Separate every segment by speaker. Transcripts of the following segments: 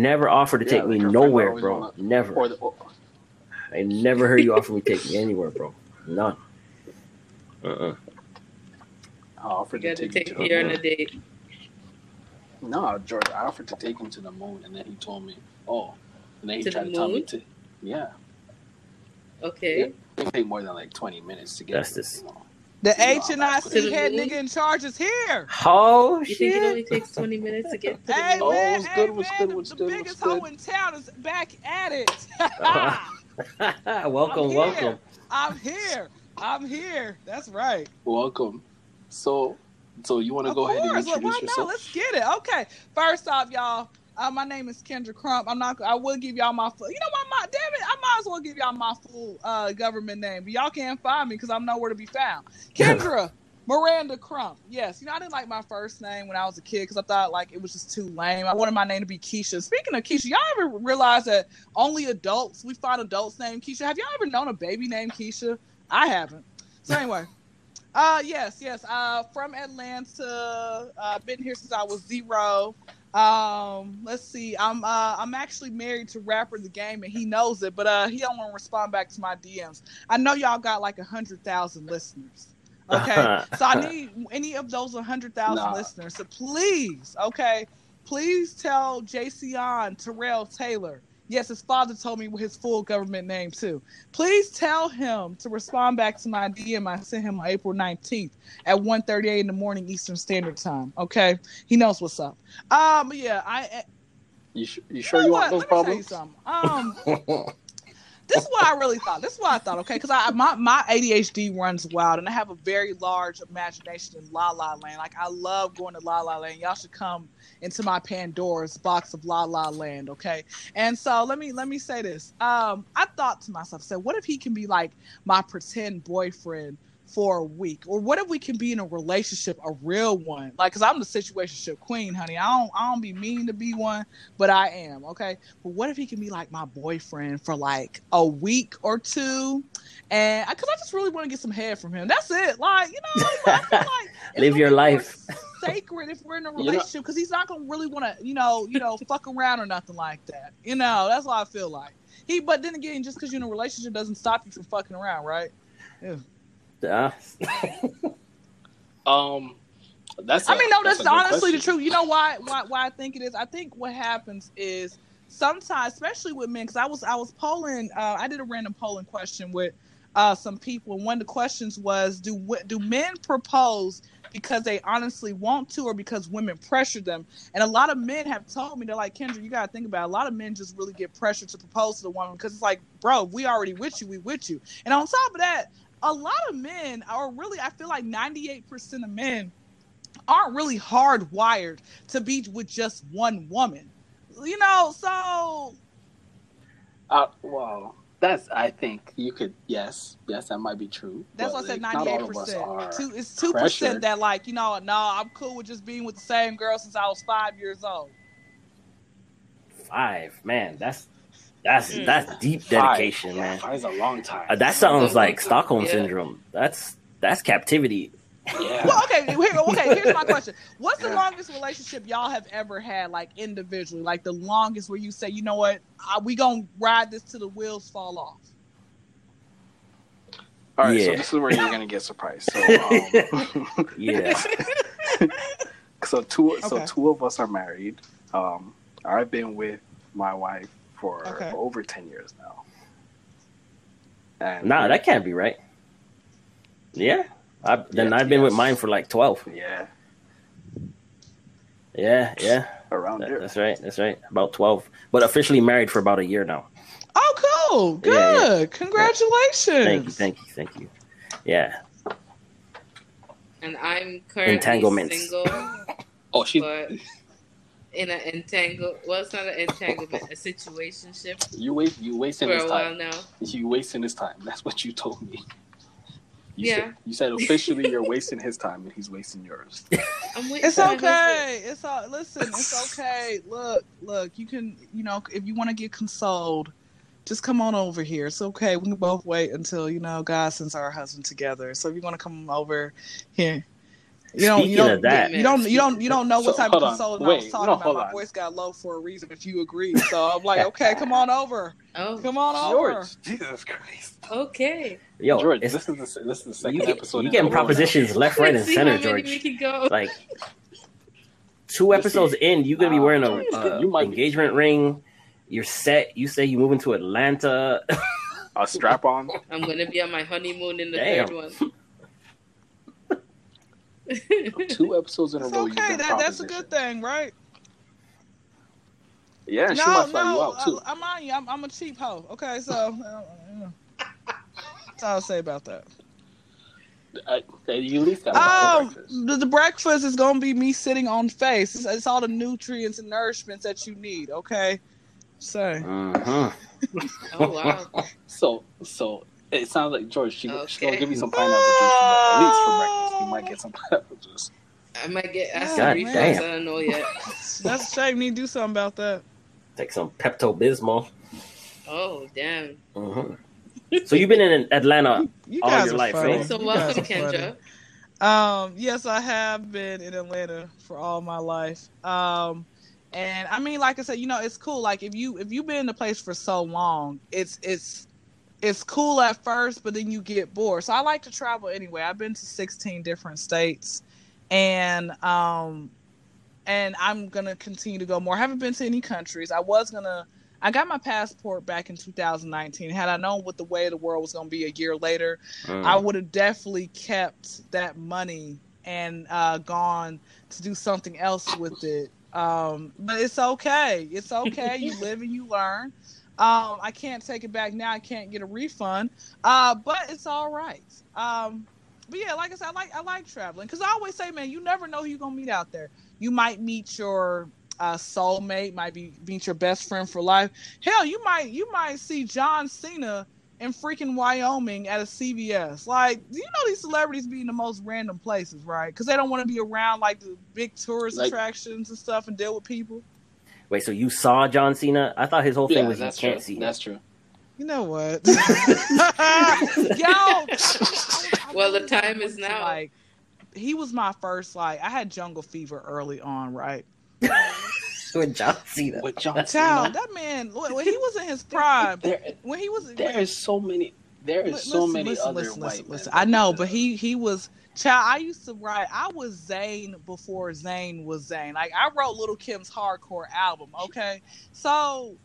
Speaker 1: ain't never offered to
Speaker 2: Yeah,
Speaker 1: take
Speaker 2: like
Speaker 1: me nowhere, bro.
Speaker 2: wanna-
Speaker 1: Never.
Speaker 2: Or the, or,
Speaker 1: I never heard you offer me to take me anywhere, bro. None. Uh-uh.
Speaker 2: I offered
Speaker 3: You
Speaker 2: to
Speaker 3: got to
Speaker 2: take him
Speaker 3: take
Speaker 2: to
Speaker 3: you on a date.
Speaker 2: No, George, I offered to take him to the moon, and then he told me, "Oh," and then he
Speaker 3: To
Speaker 2: tried
Speaker 3: the
Speaker 2: to tell me
Speaker 3: moon?
Speaker 2: to, yeah,
Speaker 3: Okay.
Speaker 2: it take more than like twenty minutes to get.
Speaker 1: That's
Speaker 2: there,
Speaker 1: this-
Speaker 2: you know.
Speaker 4: The
Speaker 2: Yeah,
Speaker 4: H and I
Speaker 3: To
Speaker 4: C head nigga in charge is here.
Speaker 1: Oh shit.
Speaker 3: You think it only takes 20 minutes to get to the
Speaker 4: Hey
Speaker 3: moon?
Speaker 2: Oh,
Speaker 4: man,
Speaker 2: what's
Speaker 4: hey,
Speaker 2: good, what's
Speaker 4: man,
Speaker 2: good,
Speaker 4: the-
Speaker 2: what's
Speaker 4: the biggest hoe in town is back at it. Uh-huh.
Speaker 1: welcome,
Speaker 4: I'm
Speaker 1: welcome.
Speaker 4: I'm here. I'm here. That's right.
Speaker 2: Welcome. So, so you want to
Speaker 4: Of
Speaker 2: go ahead and
Speaker 4: course. Look,
Speaker 2: introduce
Speaker 4: why
Speaker 2: yourself?
Speaker 4: not? Let's get it. Okay. First off, y'all. Uh, my name is Kendra Crump. I'm not. I will give y'all my full. You know what? My damn it. I might as well give y'all my full uh, government name, but y'all can't find me because I'm nowhere to be found. Kendra Miranda Crump. Yes. You know, I didn't like my first name when I was a kid because I thought like it was just too lame. I wanted my name to be Keisha. Speaking of Keisha, y'all ever realize that only adults we find adults named Keisha? Have y'all ever known a baby named Keisha? I haven't. So anyway. Uh yes, yes. Uh from Atlanta. Uh been here since I was zero. Um, let's see. I'm uh I'm actually married to rapper the game and he knows it, but uh he don't want to respond back to my DMs. I know y'all got like a hundred thousand listeners. Okay. so I need any of those a hundred thousand
Speaker 2: Nah.
Speaker 4: listeners. So please, okay, please tell Jayceon Terrell Taylor. Yes, his father told me his full government name too. Please tell him to respond back to my DM I sent him on April 19th at 1.38 in the morning Eastern Standard Time. Okay, he knows what's up. Um, yeah, I.
Speaker 2: You, sh- you
Speaker 4: You
Speaker 2: sure
Speaker 4: know
Speaker 2: you want those
Speaker 4: Let me tell you
Speaker 2: problems?
Speaker 4: something. Um, this is what I really thought. This is what I thought. Okay, because I my my ADHD runs wild, and I have a very large imagination in La La Land. Like I love going to La La Land. Y'all should come into my Pandora's box of La La Land. Okay, and so let me let me say this. Um, I thought to myself, said, what if he can be like my pretend boyfriend? For a week, or what if we can be in a relationship, a real one? Like, cause I'm the situationship queen, honey. I don't, I don't be mean to be one, but I am. Okay, but what if he can be like my boyfriend for like a week or two? And because I just really want to get some head from him. That's it. Like, you know, like
Speaker 1: Live your life.
Speaker 4: Sacred if we're in a relationship because he's not gonna really want to, you know, you know, fuck around or nothing like that. You know, that's what I feel like. He, but then again, just because you're in a relationship doesn't stop you from fucking around, right?
Speaker 1: Ah.
Speaker 2: Um, that's.
Speaker 4: I
Speaker 2: a-
Speaker 4: mean, no,
Speaker 2: that's
Speaker 4: that's, honestly the truth. You know why? Why? Why I think it is? I think what happens is sometimes, especially with men, because I was I was polling. Uh, I did a random polling question with uh, some people, and one of the questions was, do do men propose because they honestly want to, or because women pressure them? And a lot of men have told me they're like, Kendra, you got to think about. It. A lot of men just really get pressured to propose to the woman because it's like, bro, we already with you, we with you. And on top of that, a lot of men are really, I feel like ninety eight percent of men aren't really hardwired to be with just one woman. You know, so
Speaker 2: Uh, well, that's. I think you could. Yes, yes, that might be true.
Speaker 4: that's
Speaker 2: but,
Speaker 4: why I said
Speaker 2: like,
Speaker 4: ninety
Speaker 2: not
Speaker 4: eight
Speaker 2: all of us
Speaker 4: percent.
Speaker 2: are
Speaker 4: Two it's two
Speaker 2: pressured.
Speaker 4: percent that like, you know, no, I'm cool with just being with the same girl since I was five years old.
Speaker 1: Five, man. That's that's
Speaker 3: Mm.
Speaker 1: that's deep
Speaker 2: Five.
Speaker 1: dedication,
Speaker 2: Yeah,
Speaker 1: man.
Speaker 2: Five is a long time.
Speaker 1: Uh, that sounds like
Speaker 3: Yeah.
Speaker 1: Stockholm syndrome. That's that's captivity.
Speaker 2: yeah.
Speaker 4: Well, okay, here, okay. Here's my question: What's the
Speaker 2: Yeah.
Speaker 4: longest relationship y'all have ever had, like individually? Like the longest where you say, you know what, uh, we gonna ride this till the wheels fall off.
Speaker 2: All right, so this is where you're gonna get surprised. So, um,
Speaker 1: Yeah.
Speaker 2: so two, so two of us are married. Um, I've been with my wife for
Speaker 4: Okay.
Speaker 2: over ten years now. And
Speaker 1: nah, that can't be right. Yeah. I, then
Speaker 2: Yeah,
Speaker 1: I've been with mine for like twelve.
Speaker 2: yeah,
Speaker 1: Yeah, yeah.
Speaker 2: around
Speaker 1: That-
Speaker 2: there.
Speaker 1: that's right. That's right. About twelve. But officially married for about a year now.
Speaker 4: Oh, cool, good,
Speaker 1: Yeah, yeah.
Speaker 4: congratulations.
Speaker 1: Thank you, thank you, thank you. Yeah.
Speaker 3: And I'm currently
Speaker 1: Entanglements.
Speaker 3: single,
Speaker 2: Oh, she.
Speaker 3: but in an entangle. Well, it's not an entanglement, a situationship
Speaker 2: You wait. You wasting
Speaker 3: for
Speaker 2: his
Speaker 3: a while
Speaker 2: time.
Speaker 3: now.
Speaker 2: You wasting his time. That's what you told me. You
Speaker 3: Yeah.
Speaker 2: Said, you said officially you're wasting his time and he's wasting yours.
Speaker 3: I'm waiting
Speaker 4: It's
Speaker 3: for my husband.
Speaker 4: okay. It's all. Listen, it's okay. Look, look. You can, you know, if you want to get consoled, just come on over here. It's okay. We can both wait until you know God sends our husband together. So if you want to come over here, You don't,
Speaker 1: Speaking
Speaker 4: you don't,
Speaker 1: of that,
Speaker 4: you don't, you don't, you don't know what
Speaker 2: So,
Speaker 4: type
Speaker 2: hold
Speaker 4: of
Speaker 2: on.
Speaker 4: consoling I was talking
Speaker 2: no,
Speaker 4: about.
Speaker 2: hold
Speaker 4: My
Speaker 2: on.
Speaker 4: voice got low for a reason. If you agree, so I'm like, okay, come on over,
Speaker 3: Oh,
Speaker 4: come on over.
Speaker 2: George, Jesus Christ.
Speaker 3: okay.
Speaker 1: yo,
Speaker 2: George, this is the this is the second
Speaker 1: you, get,
Speaker 2: episode.
Speaker 1: you
Speaker 2: in
Speaker 1: getting
Speaker 2: a now.
Speaker 1: propositions left, right, and center, George.
Speaker 3: we can go.
Speaker 1: Like two episodes in, you're gonna be
Speaker 2: Nah,
Speaker 1: wearing a uh,
Speaker 2: you might be-
Speaker 1: engagement ring. You're set. You say you're moving to Atlanta.
Speaker 2: a strap on.
Speaker 3: I'm gonna be on my honeymoon in the
Speaker 1: Damn.
Speaker 3: third one.
Speaker 2: Two episodes in a
Speaker 4: It's
Speaker 2: row.
Speaker 4: okay. That, that's a good thing, right?
Speaker 2: Yeah, and she
Speaker 4: no,
Speaker 2: might fly you
Speaker 4: no,
Speaker 2: out too.
Speaker 4: I, I'm on you. I'm, I'm a cheap hoe. Okay, so uh, that's all I'll say about that.
Speaker 2: I, I, you at least got
Speaker 4: Um,
Speaker 2: breakfast.
Speaker 4: the, the breakfast is gonna be me sitting on face. It's, it's all the nutrients and nourishments that you need. Okay, so
Speaker 1: Mhm.
Speaker 3: Oh wow.
Speaker 2: So, so it sounds like George. She, She's gonna give me some pineapple juice, for, at least for breakfast. You might get some pineapple juice.
Speaker 3: I might get asked
Speaker 4: God
Speaker 3: to
Speaker 1: damn.
Speaker 3: I don't know yet.
Speaker 4: that's a shame. You need to do something about that.
Speaker 1: Take some Pepto Bismol.
Speaker 3: Oh damn.
Speaker 1: hmm So you've been in Atlanta.
Speaker 4: You
Speaker 1: All
Speaker 4: guys
Speaker 1: your life, right?
Speaker 3: So
Speaker 4: You
Speaker 3: welcome,
Speaker 4: are funny.
Speaker 3: Kendra.
Speaker 4: Um, yes, I have been in Atlanta for all my life. Um, and I mean, like I said, you know, it's cool. Like if you if you've been in the place for so long, it's it's it's cool at first, but then you get bored. So I like to travel anyway. I've been to 16 different states, and um, and I'm gonna continue to go more. I haven't been to any countries. I was gonna. I got my passport back in 2019. Had I known what the way of the world was gonna be a year later,
Speaker 1: Mm.
Speaker 4: I would have definitely kept that money and uh, gone to do something else with it. Um, but it's okay. It's okay. you live and you learn. Um, I can't take it back now. I can't get a refund. Uh, but it's all right. Um, but yeah, like I said, I like I like traveling because I always say, man, you never know who you're gonna meet out there. You might meet your uh, soulmate, might be meet your best friend for life. Hell, you might you might see John Cena in freaking Wyoming at a CVS. Like, you know these celebrities be in the most random places, right? Because they don't want to be around like the big tourist
Speaker 2: Like-
Speaker 4: attractions and stuff and deal with people.
Speaker 1: Wait, so you saw John Cena? I thought his whole thing
Speaker 2: Yeah,
Speaker 1: was you
Speaker 2: that's
Speaker 1: can't
Speaker 2: true.
Speaker 1: see him.
Speaker 2: That's true.
Speaker 4: You know what? Yo,
Speaker 3: Well, the time is now.
Speaker 4: Like, he was my first. Like, I had jungle fever early on, right?
Speaker 1: With John Cena.
Speaker 2: With John
Speaker 4: Child,
Speaker 2: Cena,
Speaker 4: that man when when he was in his prime,
Speaker 2: there,
Speaker 4: when he was
Speaker 2: there is so many. There is
Speaker 4: Li-
Speaker 2: so many
Speaker 4: listen,
Speaker 2: other
Speaker 4: listen,
Speaker 2: white
Speaker 4: listen,
Speaker 2: men.
Speaker 4: listen. I know, but he he was child. I used to write. I was Zane before Zane was Zane. Like I wrote Little Kim's hardcore album. Okay, so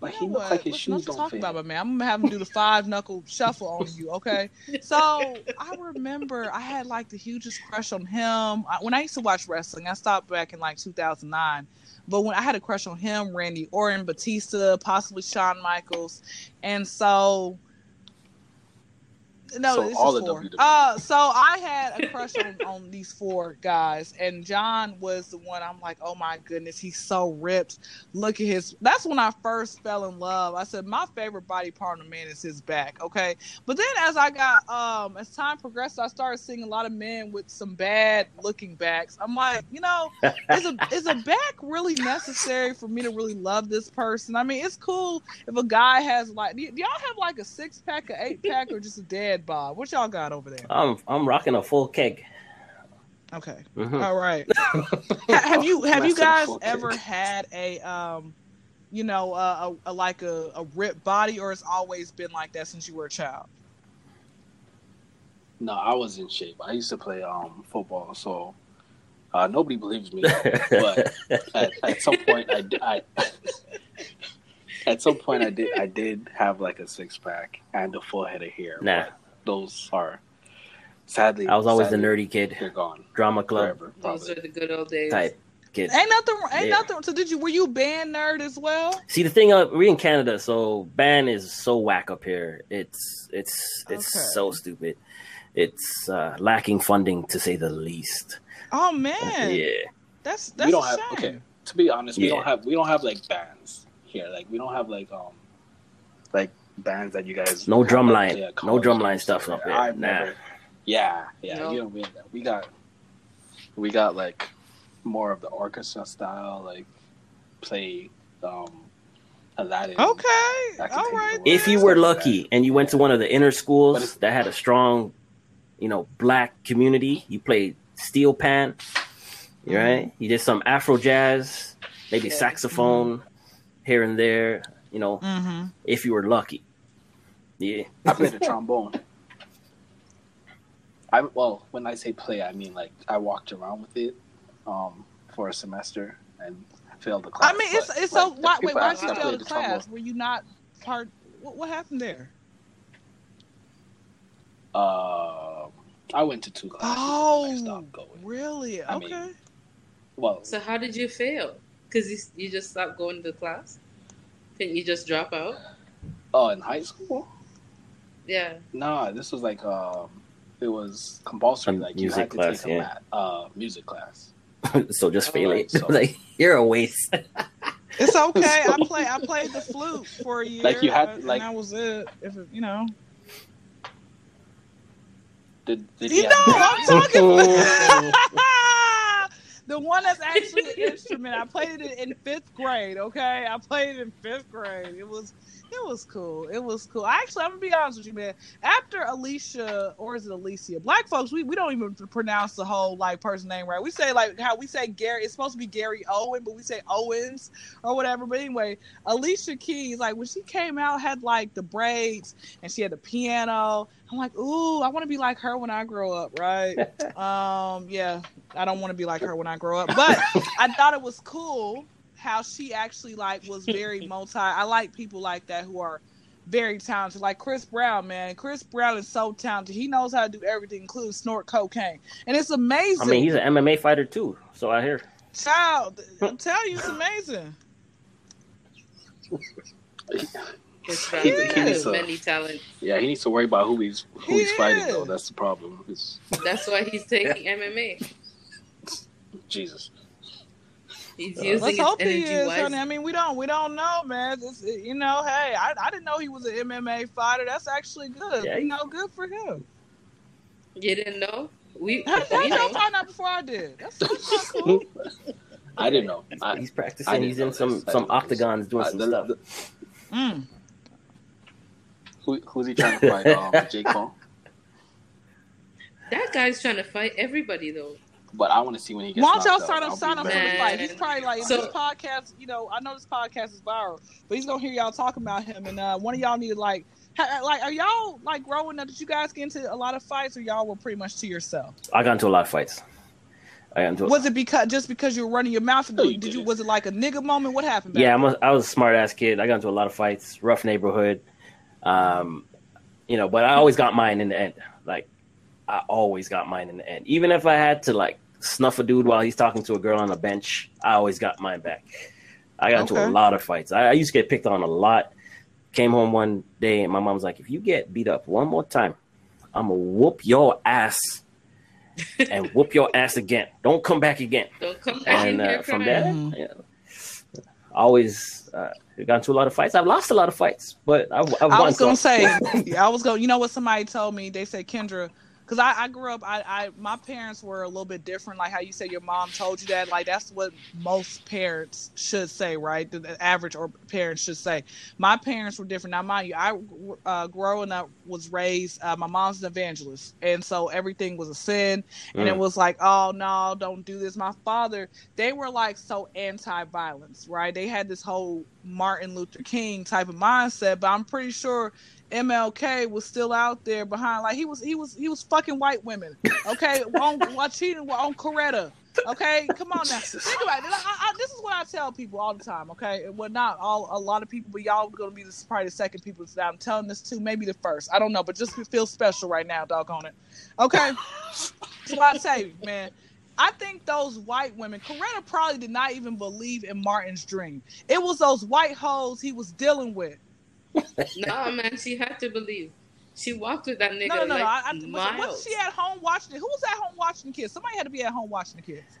Speaker 2: But
Speaker 4: you
Speaker 2: he looked like his
Speaker 4: Let's,
Speaker 2: shoes don't
Speaker 4: talk
Speaker 2: fit.
Speaker 4: about my man. I'm gonna have him do the five knuckle shuffle on you. Okay, so I remember I had like the hugest crush on him I, when I used to watch wrestling. I stopped back in like 2009. But when I had a crush on him, Randy Orton, Batista, possibly Shawn Michaels, and so no,
Speaker 2: So
Speaker 4: this
Speaker 2: all
Speaker 4: is four. Uh, so I had a crush on, on these four guys, and John was the one. I'm like, oh my goodness, he's so ripped. Look at his. That's when I first fell in love. I said my favorite body part of a man is his back. Okay, but then as I got um as time progressed, I started seeing a lot of men with some bad looking backs. I'm like, you know, is a is a back really necessary for me to really love this person? I mean, it's cool if a guy has like, do, do y'all have like a six pack, a eight pack, or just a dead bod? What y'all got over there?
Speaker 1: I'm I'm rocking a full keg.
Speaker 4: Okay,
Speaker 1: Mhm.
Speaker 4: all right. Have you have you guys ever
Speaker 2: cake.
Speaker 4: had a um, you know, uh, a, a like a, a ripped body, or it's always been like that since you were a child?
Speaker 2: No, I was in shape. I used to play um football, so uh, nobody believes me. But at, at some point, I, di- I at some point I did I did have like a six pack and a full head of hair.
Speaker 1: Nah.
Speaker 2: But those are sadly.
Speaker 1: I was always the nerdy kid,
Speaker 2: They're gone
Speaker 1: drama club
Speaker 2: forever.
Speaker 3: Those are the good old days.
Speaker 1: type kid.
Speaker 4: Ain't nothing. Ain't
Speaker 1: Yeah.
Speaker 4: nothing. So did you? Were you band nerd as well?
Speaker 1: See the thing, uh, we're in Canada, so band is so whack up here. It's it's it's
Speaker 4: Okay.
Speaker 1: so stupid. It's uh, lacking funding to say the least.
Speaker 4: Oh man,
Speaker 1: Yeah,
Speaker 4: that's that's
Speaker 2: we don't
Speaker 4: a
Speaker 2: have
Speaker 4: shame.
Speaker 2: okay. To be honest, we
Speaker 1: Yeah.
Speaker 2: don't have we don't have like bands here. Like we don't have like um like bands that you guys
Speaker 1: No
Speaker 2: have,
Speaker 1: drum line. No
Speaker 2: college
Speaker 1: drum line stuff up here.
Speaker 2: I've
Speaker 1: Nah.
Speaker 2: never. Yeah, yeah.
Speaker 3: No.
Speaker 2: You know we have. We got we got like more of the orchestra style, like play um Aladdin.
Speaker 4: Okay,
Speaker 2: I can
Speaker 4: all
Speaker 2: take
Speaker 4: right.
Speaker 2: it away.
Speaker 1: if you
Speaker 2: Stuff
Speaker 1: were
Speaker 2: like
Speaker 1: lucky and you went to one of the inner schools that had a strong, you know, black community, you played steel pan, right? You did some Afro jazz, maybe
Speaker 2: Yeah.
Speaker 1: saxophone here and there. You know,
Speaker 4: Mm-hmm.
Speaker 1: if you were lucky. Yeah.
Speaker 2: I played the trombone. I well, when I say play, I mean like I walked around with it um, for a semester and failed the class.
Speaker 4: I mean, it's it's
Speaker 2: like,
Speaker 4: so.
Speaker 2: the
Speaker 4: Why, wait, why did you fail
Speaker 2: play
Speaker 4: the
Speaker 2: trombone.
Speaker 4: class? Were you not part? What, what happened there?
Speaker 2: Uh, I went to two classes. and I
Speaker 4: Oh,
Speaker 2: stopped going.
Speaker 4: really?
Speaker 2: I
Speaker 4: Okay.
Speaker 2: mean- Well,
Speaker 3: So how did you fail? Because you, you just stopped going to class? Didn't you just drop out?
Speaker 2: oh, in high school,
Speaker 3: Yeah.
Speaker 2: no, this was like um, it was compulsory.
Speaker 1: A
Speaker 2: like you
Speaker 1: music
Speaker 2: had to
Speaker 1: class,
Speaker 2: take a
Speaker 1: yeah.
Speaker 2: math, uh, music class.
Speaker 1: so just fail it.
Speaker 2: so-
Speaker 1: like you're a waste.
Speaker 4: It's okay. I play. I played the flute for a year.
Speaker 2: Like, you had-
Speaker 4: uh, and
Speaker 2: like-
Speaker 4: that was it. If it, you know,
Speaker 2: Did, did
Speaker 4: you know,
Speaker 2: have-
Speaker 4: I'm talking. The one that's actually an instrument. I played it in fifth grade. Okay, I played it in fifth grade. It was. It was cool. It was cool. Actually, I'm gonna be honest with you, man. After Alicia, or is it Alicia? Black folks, we, we don't even pronounce the whole like person name right. We say like how we say Gary. It's supposed to be Gary Owen, but we say Owens or whatever. But anyway, Alicia Keys, like when she came out, had like the braids and she had the piano. I'm like, ooh, I want to be like her when I grow up, right? um, yeah, I don't want to be like her when I grow up, but I thought it was cool how she actually like was very multi. I like people like that who are very talented, like Chris Brown, man. Chris Brown is so talented. He knows how to do everything, including snort cocaine, and it's amazing.
Speaker 1: I mean, he's an MMA fighter too. So I hear.
Speaker 4: child. I'm telling you, it's amazing.
Speaker 3: It's
Speaker 2: He- he needs to-
Speaker 3: many talents.
Speaker 2: Yeah, he needs to worry about who he's who he's fighting though. That's the problem. It's,
Speaker 3: That's why he's taking MMA.
Speaker 2: Jesus.
Speaker 3: He's
Speaker 1: Uh,
Speaker 3: using
Speaker 4: Let's hope he is,
Speaker 3: wisely.
Speaker 4: honey. I mean, we don't, we don't know, man. It's, you know, hey, I, I didn't know he was an MMA fighter. That's actually good.
Speaker 1: Yeah,
Speaker 4: you know, good for him.
Speaker 3: You didn't know? We,
Speaker 4: How did how
Speaker 3: we
Speaker 4: did y'all
Speaker 3: know.
Speaker 4: find out before I did? That's, that's not cool.
Speaker 2: I didn't know.
Speaker 1: He's,
Speaker 2: I,
Speaker 1: he's practicing.
Speaker 2: didn't
Speaker 1: He's in some some
Speaker 2: didn't know this.
Speaker 1: octagons doing
Speaker 2: uh,
Speaker 1: some
Speaker 2: the-
Speaker 1: stuff.
Speaker 2: the-
Speaker 4: Mm.
Speaker 2: Who, who's he trying to fight? Um, Jake Paul.
Speaker 3: That guy's trying to fight everybody, though.
Speaker 2: But I want to see when he gets.
Speaker 4: Why don't y'all
Speaker 2: knocked
Speaker 4: sign
Speaker 2: out.
Speaker 4: up,
Speaker 2: I'll
Speaker 4: sign
Speaker 2: be
Speaker 4: up for the fight? He's probably like
Speaker 3: So-
Speaker 4: this podcast. You know, I know this podcast is viral, but he's gonna hear y'all talking about him, and uh, one of y'all need to like, ha- like, are y'all like growing up? Did you guys get into a lot of fights, or y'all were pretty much to yourself?
Speaker 1: I got into a lot of fights. I got into.
Speaker 4: Was it because just because you were running your mouth?
Speaker 2: No, you
Speaker 4: did you?
Speaker 2: didn't.
Speaker 4: Was it like a nigga moment? What happened?
Speaker 1: yeah,
Speaker 4: then?
Speaker 1: I'm a, I was a smart ass kid. I got into a lot of fights, rough neighborhood. Um, you know, but I always got mine in the end. Like, I always got mine in the end. Even if I had to like snuff a dude while he's talking to a girl on a bench, I always got mine back. I got into a lot of fights. I, I used to get picked on a lot. Came home one day and my mom was like, "If you get beat up one more time, I'm gonna whoop your ass and whoop your ass again. Don't come back again."
Speaker 3: Don't come back
Speaker 1: and uh, from there, yeah, always uh, got into a lot of fights. I've lost a lot of fights, but I've
Speaker 4: I was gonna
Speaker 1: some.
Speaker 4: say, I was going. You know what somebody told me? They said Kendra, because I, I grew up. I, I my parents were a little bit different. Like how you say your mom told you that. Like that's what most parents should say, right? The, the average or parents should say. My parents were different. Now, mind you, I uh, growing up was raised. Uh, my mom's an evangelist, and so everything was a sin, and it
Speaker 1: Mm.
Speaker 4: was like, oh no, don't do this. My father, they were like so anti-violence, right? They had this whole Martin Luther King type of mindset, but I'm pretty sure MLK was still out there behind. Like he was, he was, he was fucking white women. Okay, on while cheating on Coretta. Okay, come on now. Think about it. I, I, this is what I tell people all the time. Okay, well, not all, a lot of people, but y'all gonna be this probably the second people that I'm telling this to. Maybe the first. I don't know, but just feel special right now, doggone it. Okay, so I say, man. I think those white women, Coretta probably did not even believe in Martin's dream. It was those white hoes he was dealing with.
Speaker 3: No, man, she had to believe. She walked with that nigga
Speaker 4: No, no, no,
Speaker 3: like
Speaker 4: no. I, I, was,
Speaker 3: miles.
Speaker 4: wasn't she at home watching it? Who was at home watching the kids? Somebody had to be at home watching the kids.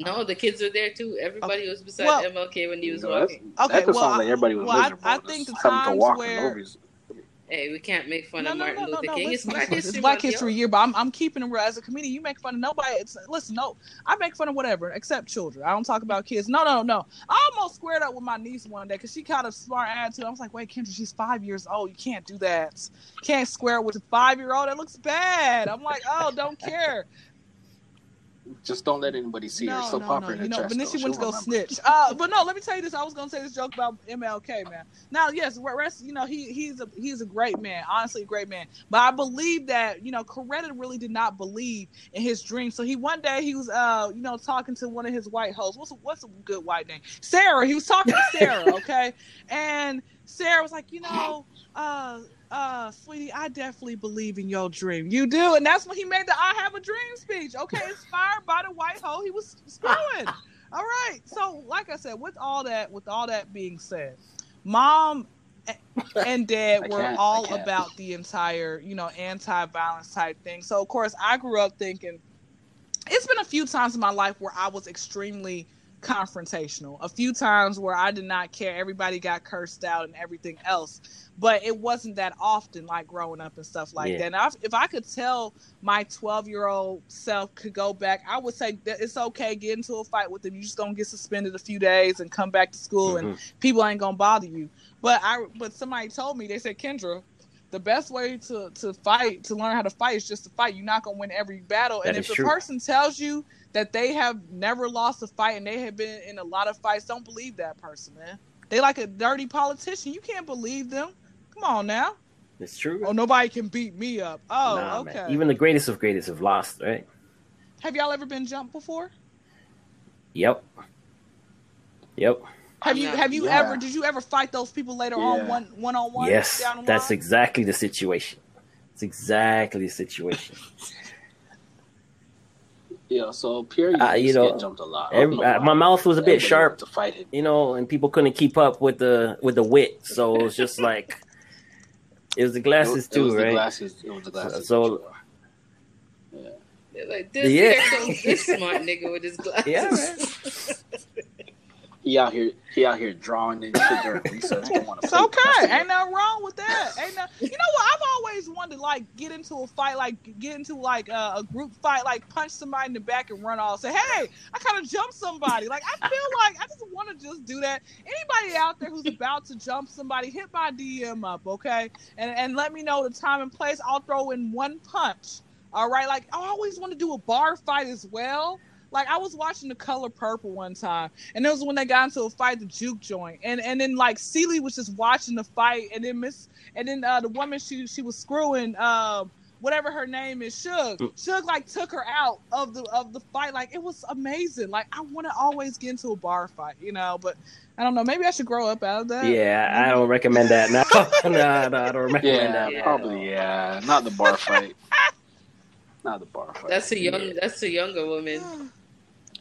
Speaker 3: No, the kids were there too. Everybody was beside
Speaker 4: Well-
Speaker 3: MLK when he was
Speaker 2: You know, that's-
Speaker 4: Okay,
Speaker 2: that
Speaker 4: well,
Speaker 2: like everybody was
Speaker 4: well, I-
Speaker 2: miserable.
Speaker 4: I
Speaker 2: just
Speaker 4: think the
Speaker 2: having to
Speaker 4: times
Speaker 2: walk for
Speaker 4: where-
Speaker 2: no reason.
Speaker 3: Hey, we can't make fun
Speaker 4: No,
Speaker 3: of
Speaker 4: no,
Speaker 3: Martin
Speaker 4: no,
Speaker 3: Luther. King.
Speaker 4: Listen,
Speaker 3: it's Black
Speaker 4: listen,
Speaker 3: History
Speaker 4: it's Black History Year, but I'm, I'm keeping it real. As a comedian, you make fun of nobody. It's, listen, no, I make fun of whatever except children. I don't talk about kids. No, no, no. I almost squared up with my niece one day because she kind of smart attitude. I was like, wait, Kendra, she's five years old. You can't do that. Can't square with a five year old. That looks bad. I'm like, oh, don't care.
Speaker 2: Just don't let anybody see her. So pop her in
Speaker 4: you know, but then she went to go
Speaker 2: remember.
Speaker 4: snitch. Uh, but no, let me tell you this. I was gonna say this joke about MLK, man. Now, yes, rest, you know, he he's a he's a great man, honestly, a great man. But I believe that you know, Coretta really did not believe in his dream. So he one day he was uh, you know, talking to one of his white hosts. What's a, what's a good white name? Sarah. He was talking to Sarah, okay, and Sarah was like, you know, uh, uh, sweetie, I definitely believe in your dream. You do, and that's when he made the "I Have a Dream" speech. Okay, inspired by the white hoe he was screwing. all right, so like I said, with all that, with all that being said, mom and dad were all about the entire, you know, anti-violence type thing. So of course, I grew up thinking. It's been a few times in my life where I was extremely confrontational. A few times where I did not care. Everybody got cursed out and everything else. But it wasn't that often, like growing up and stuff like
Speaker 1: Yeah.
Speaker 4: that. And I, if I could tell my 12 year old self could go back, I would say that it's okay, get into a fight with them. You just gonna get suspended a few days and come back to school, and mm-hmm. people ain't gonna bother you. But I, but somebody told me they said, Kendra, the best way to to fight, to learn how to fight, is just to fight. You're not gonna win every battle.
Speaker 1: That
Speaker 4: and if a
Speaker 1: true.
Speaker 4: person tells you that they have never lost a fight and they have been in a lot of fights, don't believe that person, man. They like a dirty politician. You can't believe them. Come on now.
Speaker 1: It's true.
Speaker 4: Oh, nobody can beat me up. Oh,
Speaker 1: Nah,
Speaker 4: okay.
Speaker 1: man. Even the greatest of greatest have lost, right?
Speaker 4: have y'all ever been jumped before?
Speaker 1: Yep. Yep.
Speaker 4: Have you have you
Speaker 2: Yeah.
Speaker 4: ever did you ever fight those people later on one one on one?
Speaker 1: yes,
Speaker 4: down
Speaker 1: that's exactly the situation. It's exactly the situation.
Speaker 2: Yeah, so Pierre
Speaker 1: Uh, you know,
Speaker 2: get jumped a lot. I
Speaker 1: Every,
Speaker 2: know
Speaker 1: uh, my mouth was a bit sharp,
Speaker 2: to fight him.
Speaker 1: you know, and people couldn't keep up with the with the wit. So it was just like it was the glasses
Speaker 2: It was- it
Speaker 1: too,
Speaker 2: was the
Speaker 1: right?
Speaker 2: glasses. It was the glasses.
Speaker 1: So-
Speaker 2: yeah.
Speaker 3: They're like this,
Speaker 1: Yeah.
Speaker 3: this smart nigga with his glasses.
Speaker 1: Yeah, man.
Speaker 2: He out here, he out here drawing and shit during recess. Don't want to
Speaker 4: It's okay. Ain't nothing wrong with that. Ain't no, you know what? I've always wanted to like get into a fight, like get into like a, a group fight, like punch somebody in the back and run off. Say, hey, I kind of jumped somebody. Like I feel like I just want to just do that. Anybody out there who's about to jump somebody, hit my DM up, okay, and and let me know the time and place. I'll throw in one punch. All right, like I always want to do a bar fight as well. Like I was watching The Color Purple one time, and it was when they got into a fight, the juke joint, and and then like Celie was just watching the fight, and then Miss, and then uh, the woman she she was screwing, um, whatever her name is, Shug.
Speaker 1: Mm.
Speaker 4: Shug like took her out of the of the fight. Like it was amazing. Like I want to always get into a bar fight, you know. But I don't know. Maybe I should grow up out of that.
Speaker 1: Yeah, I don't recommend that. No, no, no, I don't recommend
Speaker 2: Yeah,
Speaker 1: that.
Speaker 3: Yeah.
Speaker 2: probably. Yeah, not the bar fight. not the bar fight.
Speaker 3: That's a young.
Speaker 1: Yeah.
Speaker 3: That's a younger woman.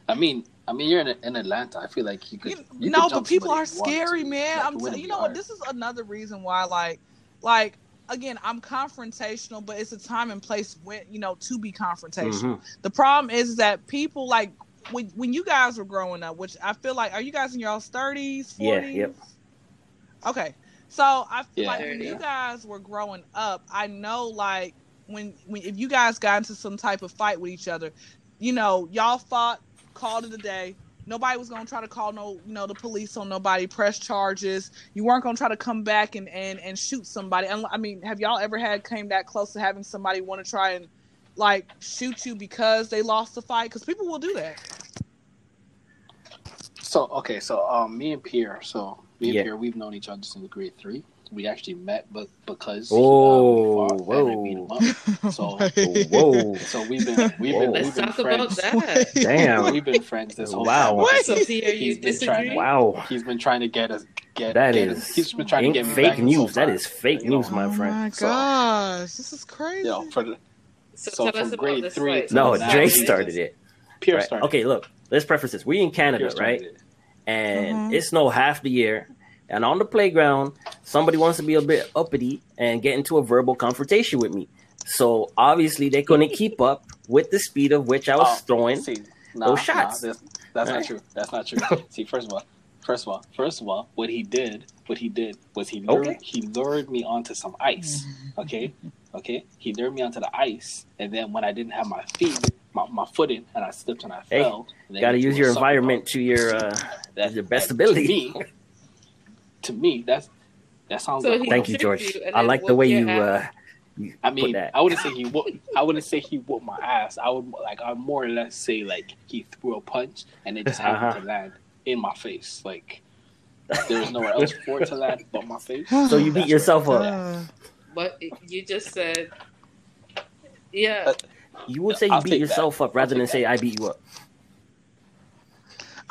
Speaker 2: I mean, I mean, you're in, in Atlanta. I feel like you could.
Speaker 4: You-
Speaker 2: you
Speaker 4: no,
Speaker 2: could
Speaker 4: but people are
Speaker 2: if you wanted
Speaker 4: scary,
Speaker 2: to.
Speaker 4: man.
Speaker 2: Like,
Speaker 4: I'm t- you know what? This is another reason why, like, like again, I'm confrontational, but it's a time and place when you know to be confrontational.
Speaker 1: Mhm.
Speaker 4: The problem is that people like when when you guys were growing up, which I feel like, are you guys in your thirties, forties?
Speaker 1: Yeah, yep.
Speaker 4: Okay, so I feel
Speaker 2: Yeah,
Speaker 4: like when
Speaker 3: yeah.
Speaker 4: you guys were growing up, I know like when when if you guys got into some type of fight with each other, you know, y'all fought, called it a day. Nobody was gonna try to call no, you know, the police on nobody, press charges. You weren't gonna try to come back and and and shoot somebody. And I mean, have y'all ever had came that close to having somebody want to try and like shoot you because they lost the fight? Because people will do that.
Speaker 2: So okay, so um, me and Pierre, so me and
Speaker 1: Yeah.
Speaker 2: Pierre, we've known each other since grade three. We actually met, but because
Speaker 1: Oh,
Speaker 2: uh, we fought and I beat him up. So,
Speaker 1: Whoa.
Speaker 2: so we've been we've been
Speaker 3: Let's
Speaker 2: we've been
Speaker 3: talk about
Speaker 2: friends.
Speaker 3: that.
Speaker 1: Damn.
Speaker 2: We've been friends this whole
Speaker 1: Wow.
Speaker 2: time.
Speaker 4: What?
Speaker 3: So Pierre, you
Speaker 2: He's been trying to-
Speaker 1: Wow.
Speaker 2: He's been trying to get us get
Speaker 1: that
Speaker 2: get
Speaker 1: is,
Speaker 2: he's been trying to get me
Speaker 1: fake
Speaker 2: back this whole
Speaker 1: news. that is fake
Speaker 2: You know,
Speaker 1: news, my
Speaker 4: oh
Speaker 1: friend.
Speaker 4: my
Speaker 2: So-
Speaker 4: gosh, this is crazy.
Speaker 2: You know, for the,
Speaker 3: So,
Speaker 2: So
Speaker 3: tell
Speaker 2: from
Speaker 3: us
Speaker 2: grade
Speaker 3: this
Speaker 2: three
Speaker 3: fight.
Speaker 1: No,
Speaker 2: now,
Speaker 1: Dre started
Speaker 2: just-
Speaker 1: it.
Speaker 2: Pierre
Speaker 1: Right.
Speaker 2: started.
Speaker 1: Okay, look. Let's preface this. We in Canada, right?
Speaker 2: it.
Speaker 1: and
Speaker 4: Mhm.
Speaker 1: it's no half the year. And on the playground, somebody wants to be a bit uppity and get into a verbal confrontation with me. So obviously they couldn't keep up with the speed of which I was
Speaker 2: Oh,
Speaker 1: throwing.
Speaker 2: See, nah,
Speaker 1: those shots.
Speaker 2: Nah, that's that's not true. That's not true. see, first of all, first of all, first of all, what he did what he did was he lured,
Speaker 1: Okay.
Speaker 2: he lured me onto some ice. Okay, okay. He lured me onto the ice, and then when I didn't have my feet, my, my foot in, and I slipped and I
Speaker 1: Hey,
Speaker 2: fell. and then
Speaker 1: Got to use your environment
Speaker 2: ball.
Speaker 1: to your uh,
Speaker 2: That-
Speaker 1: your best
Speaker 2: that-
Speaker 1: ability.
Speaker 2: To me, that's that sounds
Speaker 3: So
Speaker 2: like
Speaker 3: he-
Speaker 1: Thank you, George.
Speaker 3: you
Speaker 1: I like the way
Speaker 3: your
Speaker 1: you. Uh, you
Speaker 2: I mean,
Speaker 1: that.
Speaker 2: I wouldn't say he whooped. I wouldn't say he whooped my ass. I would like I would more or less say like he threw a punch and it just happened
Speaker 1: Uh-huh.
Speaker 2: to land in my face. Like there was nowhere else for it to land but my face.
Speaker 1: So you beat yourself up.
Speaker 3: But you just said, yeah.
Speaker 2: Uh,
Speaker 1: You would say you
Speaker 2: I'll
Speaker 1: beat yourself
Speaker 2: that.
Speaker 1: up rather
Speaker 2: I'll
Speaker 1: than
Speaker 2: take
Speaker 1: say I beat you up.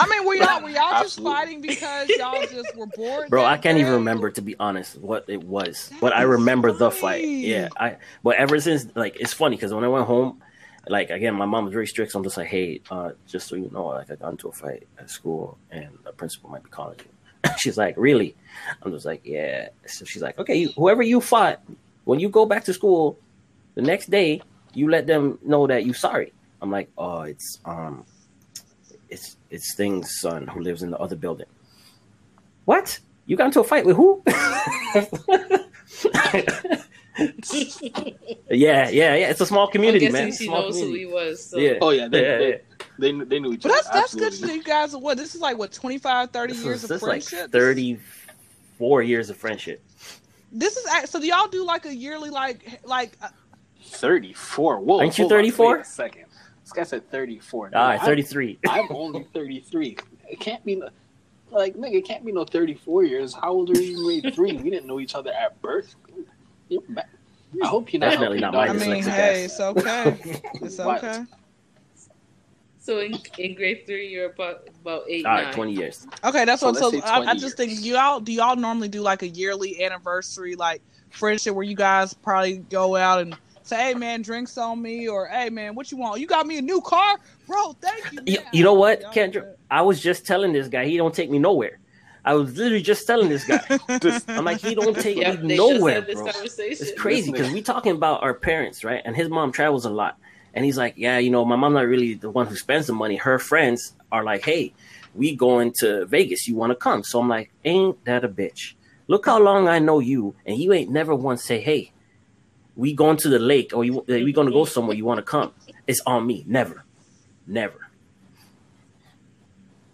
Speaker 4: I mean, were y'all were y'all just
Speaker 2: Absolutely.
Speaker 4: fighting because y'all just were bored?
Speaker 1: Bro, I can't even remember to be honest what it was,
Speaker 4: That
Speaker 1: but I
Speaker 4: is
Speaker 1: remember the fight. Yeah, I. But ever since, like, it's funny because when I went home, like again, my mom was very strict. So I'm just like, hey, uh, just so you know, like I got into a fight at school, and the principal might be calling you. she's like, really? I'm just like, yeah. So she's like, okay, you, whoever you fought, when you go back to school, the next day, you let them know that you sorry. I'm like, oh, it's um, it's it's Thing's son who lives in the other building. What? You got into a fight with who? yeah, yeah, yeah. It's a small
Speaker 3: I'm
Speaker 1: community, man.
Speaker 3: she
Speaker 1: Small
Speaker 3: knows who he was. So.
Speaker 1: Yeah.
Speaker 2: Oh yeah, they,
Speaker 1: Yeah,
Speaker 2: they,
Speaker 1: yeah.
Speaker 2: they, they knew each other.
Speaker 4: But
Speaker 2: other.
Speaker 4: that's that's good.
Speaker 2: absolutely.
Speaker 4: To you guys, what this is like? What 25, 30
Speaker 1: This
Speaker 4: years
Speaker 1: is,
Speaker 4: of
Speaker 1: this is like
Speaker 4: friendship?
Speaker 1: thirty-four years of friendship.
Speaker 4: This is so. Do y'all do like a yearly like like? Uh,
Speaker 2: 34. Whoa,
Speaker 1: Aren't you
Speaker 2: hold
Speaker 1: 34?
Speaker 2: Second. This guy said 34.
Speaker 1: All right,
Speaker 2: I'm-
Speaker 1: thirty-three.
Speaker 2: I'm only 33. It can't be like nigga. It can't be no 34 years. How old are you in grade three? We didn't know each other at birth. You're ba- I hope you're not
Speaker 1: Definitely not
Speaker 2: your
Speaker 1: my
Speaker 4: I mean,
Speaker 1: dyslexic
Speaker 4: hey, it's okay. It's
Speaker 2: What?
Speaker 4: okay.
Speaker 3: So in, in grade three, you're about about eight,
Speaker 1: All
Speaker 3: nine.
Speaker 1: twenty years.
Speaker 4: Okay, that's
Speaker 2: So
Speaker 4: what.
Speaker 2: let's
Speaker 4: So I, I just think you all do y'all normally do like a yearly anniversary like friendship where you guys probably go out and say, "Hey man, drinks on me," or "Hey man, what you want? You got me a new car, bro. Thank you."
Speaker 1: You,
Speaker 4: man."
Speaker 1: you know what, Kendra? I was just telling this guy he don't take me nowhere. I was literally just telling this guy. I'm like, he don't take
Speaker 3: Yeah,
Speaker 1: me nowhere, bro. It's crazy because we talking about our parents, right? And his mom travels a lot, and he's like, "Yeah, you know, my mom's not really the one who spends the money. Her friends are like, hey, we going to Vegas. You want to come?" So I'm like, "Ain't that a bitch? Look how long I know you, and you ain't never once say, hey, we going to the lake or you we gonna go somewhere. You want to come? It's on me. Never, never.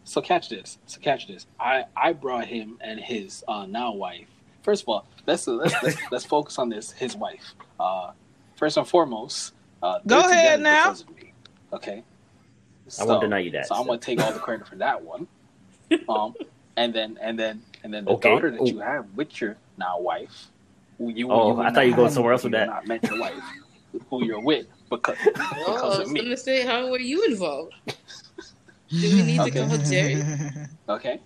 Speaker 2: So catch this. So catch this. I I brought him and his uh, now wife. First of all, let's let's let's, let's focus on this. His wife. Uh, first and foremost, uh,
Speaker 4: Go ahead now.
Speaker 2: because of me. Okay.
Speaker 1: I won't deny you that.
Speaker 2: So I'm gonna take all the credit for that one. Um, and then and then and then the
Speaker 1: Okay.
Speaker 2: daughter that
Speaker 1: Ooh.
Speaker 2: you have with your now wife. Who you,
Speaker 1: Oh,
Speaker 2: were
Speaker 1: I thought you were going somewhere else with that.
Speaker 2: Not meant your wife, who you're with because
Speaker 3: Oh,
Speaker 2: because
Speaker 3: I
Speaker 2: of
Speaker 3: was gonna say, how were you involved? Do we need
Speaker 2: Okay.
Speaker 3: to come with Jerry?
Speaker 2: Okay.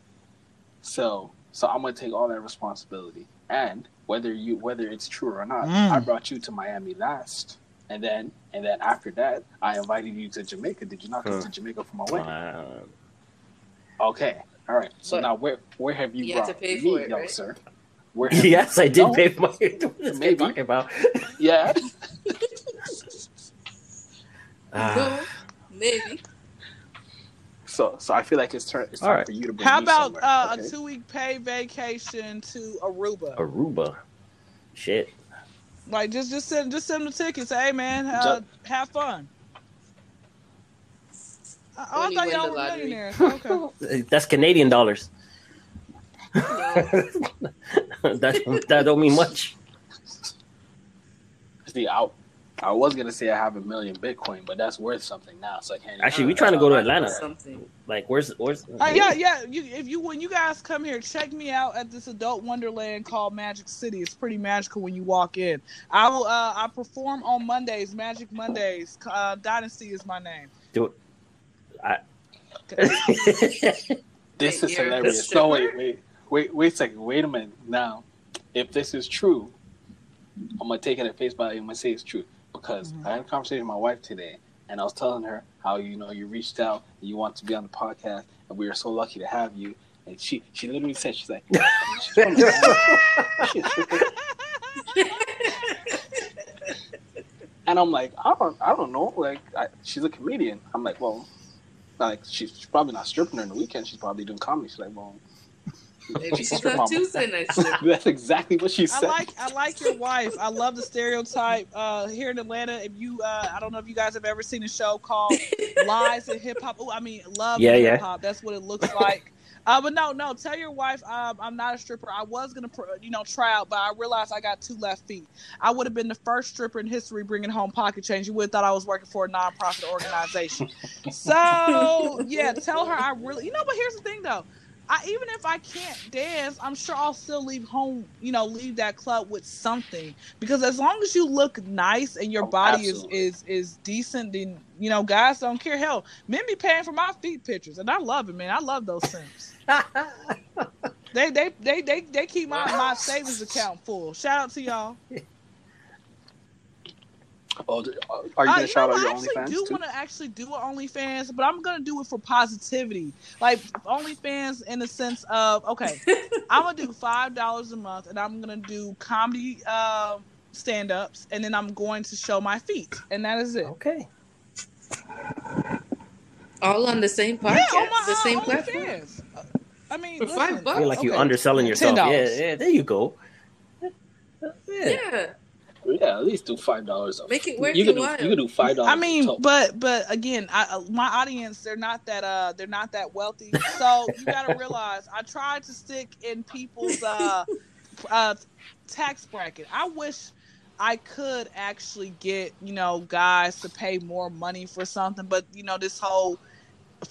Speaker 2: So so I'm gonna take all that responsibility. And whether you whether it's true or not,
Speaker 4: Mm.
Speaker 2: I brought you to Miami last. And then and then after that, I invited you to Jamaica. Did you not come
Speaker 1: Huh.
Speaker 2: to Jamaica for my wedding?
Speaker 1: Uh,
Speaker 2: Okay. All right. So
Speaker 3: But
Speaker 2: now where where have you,
Speaker 3: you
Speaker 2: brought
Speaker 3: to pay
Speaker 2: me,
Speaker 3: for it,
Speaker 2: young
Speaker 3: right?
Speaker 2: sir? Where
Speaker 1: yes, I did pay for my. What is
Speaker 2: Maybe.
Speaker 1: Maybe. talking about?
Speaker 2: Yeah.
Speaker 1: Ah.
Speaker 3: no, maybe.
Speaker 2: So so I feel like it's turn it's time
Speaker 1: All right.
Speaker 2: for you to bring
Speaker 4: How
Speaker 2: me
Speaker 4: about uh,
Speaker 2: okay?
Speaker 4: a two week paid vacation to Aruba?
Speaker 1: Aruba. Shit.
Speaker 4: Like just just send just send them the tickets. Hey man, uh,
Speaker 2: Ju-
Speaker 4: have fun. I, I
Speaker 3: When you
Speaker 4: thought
Speaker 3: win
Speaker 4: y'all
Speaker 3: the
Speaker 4: were millionaires. Okay.
Speaker 1: That's Canadian dollars.
Speaker 3: No.
Speaker 1: that that don't mean much.
Speaker 2: See, I, I was gonna say I have a million Bitcoin, but that's worth something now, so I can't.
Speaker 1: Actually,
Speaker 3: we're
Speaker 1: trying to go to Atlanta.
Speaker 3: Something.
Speaker 1: Like, where's where's?
Speaker 4: Uh, yeah, yeah. You, if you when you guys come here, check me out at this adult wonderland called Magic City. It's pretty magical when you walk in. I will. Uh, I perform on Mondays, Magic Mondays. Uh, Dynasty is my name.
Speaker 1: Do it. I.
Speaker 2: This
Speaker 3: Wait,
Speaker 2: is
Speaker 3: you're
Speaker 2: hilarious.
Speaker 3: stripper?
Speaker 2: So wait, wait, wait, wait a second. Wait a minute. Now, if this is true, I'm gonna take it at face value. I'm gonna say it's true because
Speaker 4: Mhm.
Speaker 2: I had a conversation with my wife today, and I was telling her how you know you reached out and you want to be on the podcast, and we are so lucky to have you. And she she literally said she's like, she's from Atlanta. She a stripper? and I'm like, I don't I don't know. Like I, she's a comedian. I'm like, well, like she's probably not stripping during the weekend. She's probably doing comedy. She's like, well,
Speaker 3: Maybe
Speaker 2: She's
Speaker 3: she's
Speaker 2: your
Speaker 3: on. Tuesday night strip.
Speaker 2: That's exactly what she said.
Speaker 4: I
Speaker 2: said.
Speaker 4: like I like your wife. I love the stereotype. Uh, here in Atlanta, if you uh, I don't know if you guys have ever seen a show called Lies in Hip Hop. Oh, I mean Love
Speaker 1: Yeah,
Speaker 4: in. Hip Hop. That's what it looks like. Uh, but no, no. Tell your wife um, I'm not a stripper. I was gonna, pr- you know, try out, but I realized I got two left feet. I would have been the first stripper in history bringing home pocket change. You would have thought I was working for a nonprofit organization. so yeah, tell her I really, you know. But here's the thing, though. I even if I can't dance, I'm sure I'll still leave home, you know, leave that club with something. Because as long as you look nice and your
Speaker 2: Oh,
Speaker 4: body is,
Speaker 2: absolutely.
Speaker 4: is is decent, then you know, guys don't care. Hell, men be paying for my feet pictures, and I love it, man. I love those simps. They they they they they keep my, my savings account full. Shout out to y'all.
Speaker 2: Oh, uh, are you
Speaker 4: Uh,
Speaker 2: gonna shout
Speaker 4: know,
Speaker 2: out your
Speaker 4: I actually
Speaker 2: OnlyFans
Speaker 4: do want to actually do an OnlyFans, but I'm gonna do it for positivity. Like OnlyFans in the sense of okay, I'm gonna do five dollars a month, and I'm gonna do comedy um, stand-ups, and then I'm going to show my feet, and that is it.
Speaker 1: Okay.
Speaker 3: All on the same podcast,
Speaker 4: Yeah, on my
Speaker 3: the
Speaker 4: uh,
Speaker 3: same platform.
Speaker 4: OnlyFans. Uh, I mean,
Speaker 3: For five bucks?
Speaker 1: I feel like you're underselling yourself.
Speaker 4: $10.
Speaker 1: Yeah, yeah. There you go. Yeah.
Speaker 3: Yeah,
Speaker 2: Yeah, at least do five dollars.
Speaker 3: Make it worth
Speaker 2: You could
Speaker 3: your
Speaker 2: do.
Speaker 3: while.
Speaker 2: You could do five dollars.
Speaker 4: I mean, but but again, I, uh, my audience they're not that uh they're not that wealthy. So you got to realize I tried to stick in people's uh uh tax bracket. I wish I could actually get you know guys to pay more money for something, but you know this whole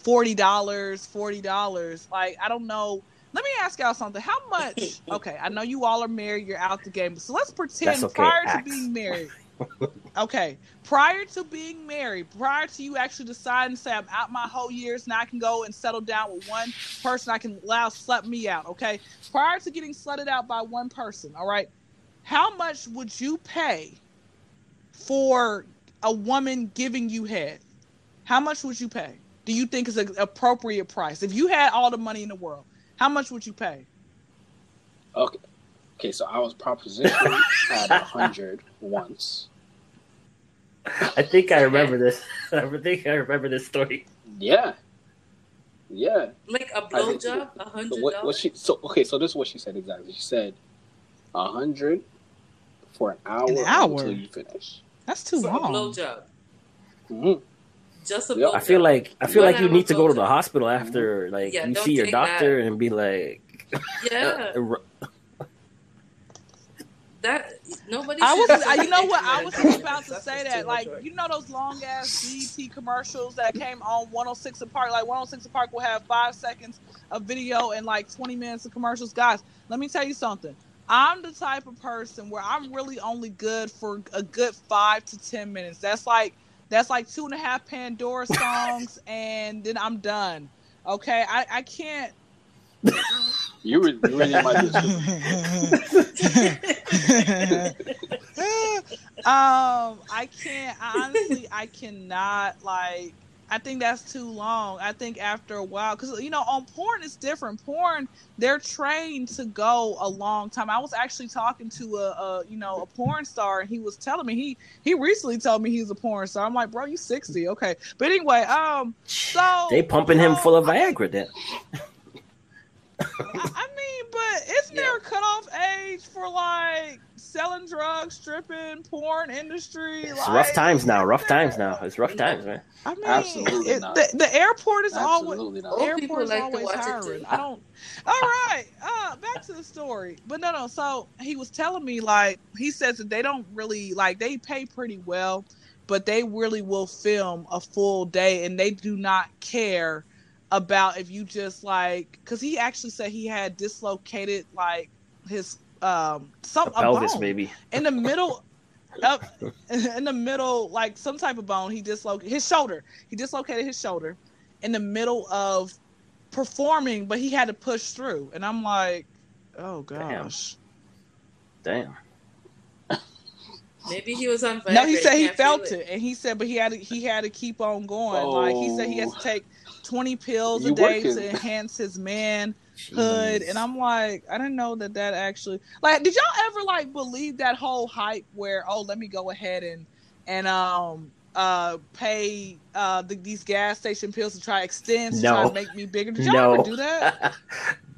Speaker 4: forty dollars, forty dollars. Like I don't know. Let me ask y'all something. How much? Okay, I know you all are married. You're out the game. So let's pretend
Speaker 1: okay,
Speaker 4: prior to being married. Okay, prior to being married, prior to you actually deciding to say I'm out my whole years, now I can go and settle down with one person I can allow slut me out. Okay, prior to getting slutted out by one person, all right, how much would you pay for a woman giving you head? How much would you pay? Do you think is an appropriate price? If you had all the money in the world, how much would you pay?
Speaker 2: okay. Okay, so I was propositioned at a hundred once.
Speaker 1: I think I remember this. I think I remember this story.
Speaker 2: Yeah, yeah.
Speaker 3: like a
Speaker 2: I think-
Speaker 3: blowjob, a hundred
Speaker 2: So what, what she? So okay, so this is what she said exactly. She said a hundred for an hour,
Speaker 4: An hour?
Speaker 2: until you finish.
Speaker 4: That's too
Speaker 3: For a
Speaker 4: long.
Speaker 3: blowjob,
Speaker 2: hmm
Speaker 3: just a
Speaker 2: Yeah.
Speaker 3: blowjob.
Speaker 1: I feel like I feel
Speaker 3: One
Speaker 1: like you need to go to the hospital after like
Speaker 3: Yeah,
Speaker 1: you see your doctor
Speaker 3: that.
Speaker 1: and be like,
Speaker 3: yeah, that nobody.
Speaker 4: I was, you know what? I was just about to say that. Like, you know those long ass BET commercials that came on 106 and Park. Like 106 and Park will have five seconds of video and like 20 minutes of commercials. Guys, let me tell you something. I'm the type of person where I'm really only good for a good five to ten minutes. That's like that's like two and a half Pandora songs, and then I'm done. Okay, I I can't.
Speaker 2: You were you really might just.
Speaker 4: um, I can't. I honestly, I cannot. Like, I think that's too long. I think after a while, because you know, on porn it's different. Porn, they're trained to go a long time. I was actually talking to a, a you know, a porn star, and he was telling me he he recently told me he's a porn star. I'm like, bro, you 60, okay. But anyway, um, so
Speaker 1: they pumping him full of Viagra. Then
Speaker 4: I, I mean, but isn't there a cutoff age for like selling drugs, stripping, porn industry?
Speaker 1: it's
Speaker 4: like,
Speaker 1: rough times now. Rough
Speaker 4: there-
Speaker 1: times now. It's rough times, man.
Speaker 4: I mean,
Speaker 2: Absolutely
Speaker 4: it-
Speaker 2: not.
Speaker 4: The, the airport is always
Speaker 2: Absolutely not.
Speaker 4: Airport
Speaker 3: people
Speaker 4: is
Speaker 3: like
Speaker 4: always
Speaker 3: watch
Speaker 4: hiring. I don't. All right, uh, back to the story. But no, no. So he was telling me like he says that they don't really like they pay pretty well, but they really will film a full day and they do not care about if you just like because he actually said he had dislocated like his um some a
Speaker 1: Pelvis,
Speaker 4: bone
Speaker 1: maybe.
Speaker 4: in the middle up in the middle like some type of bone he dislocated his shoulder he dislocated his shoulder in the middle of performing but he had to push through and i'm like oh
Speaker 1: Damn.
Speaker 4: gosh
Speaker 1: Damn.
Speaker 3: Maybe he was on.
Speaker 4: no he said he felt
Speaker 3: feel
Speaker 4: it. and he said but he had to he had to keep on going like he said he has to take 20 pills a day
Speaker 2: working.
Speaker 4: to enhance his manhood
Speaker 1: Jeez.
Speaker 4: and i'm like i didn't know that that actually like did y'all ever like believe that whole hype where oh let me go ahead and and um uh pay uh the, these gas station pills to try extend to try
Speaker 1: No.
Speaker 4: to make me bigger did y'all
Speaker 1: no.
Speaker 4: ever do that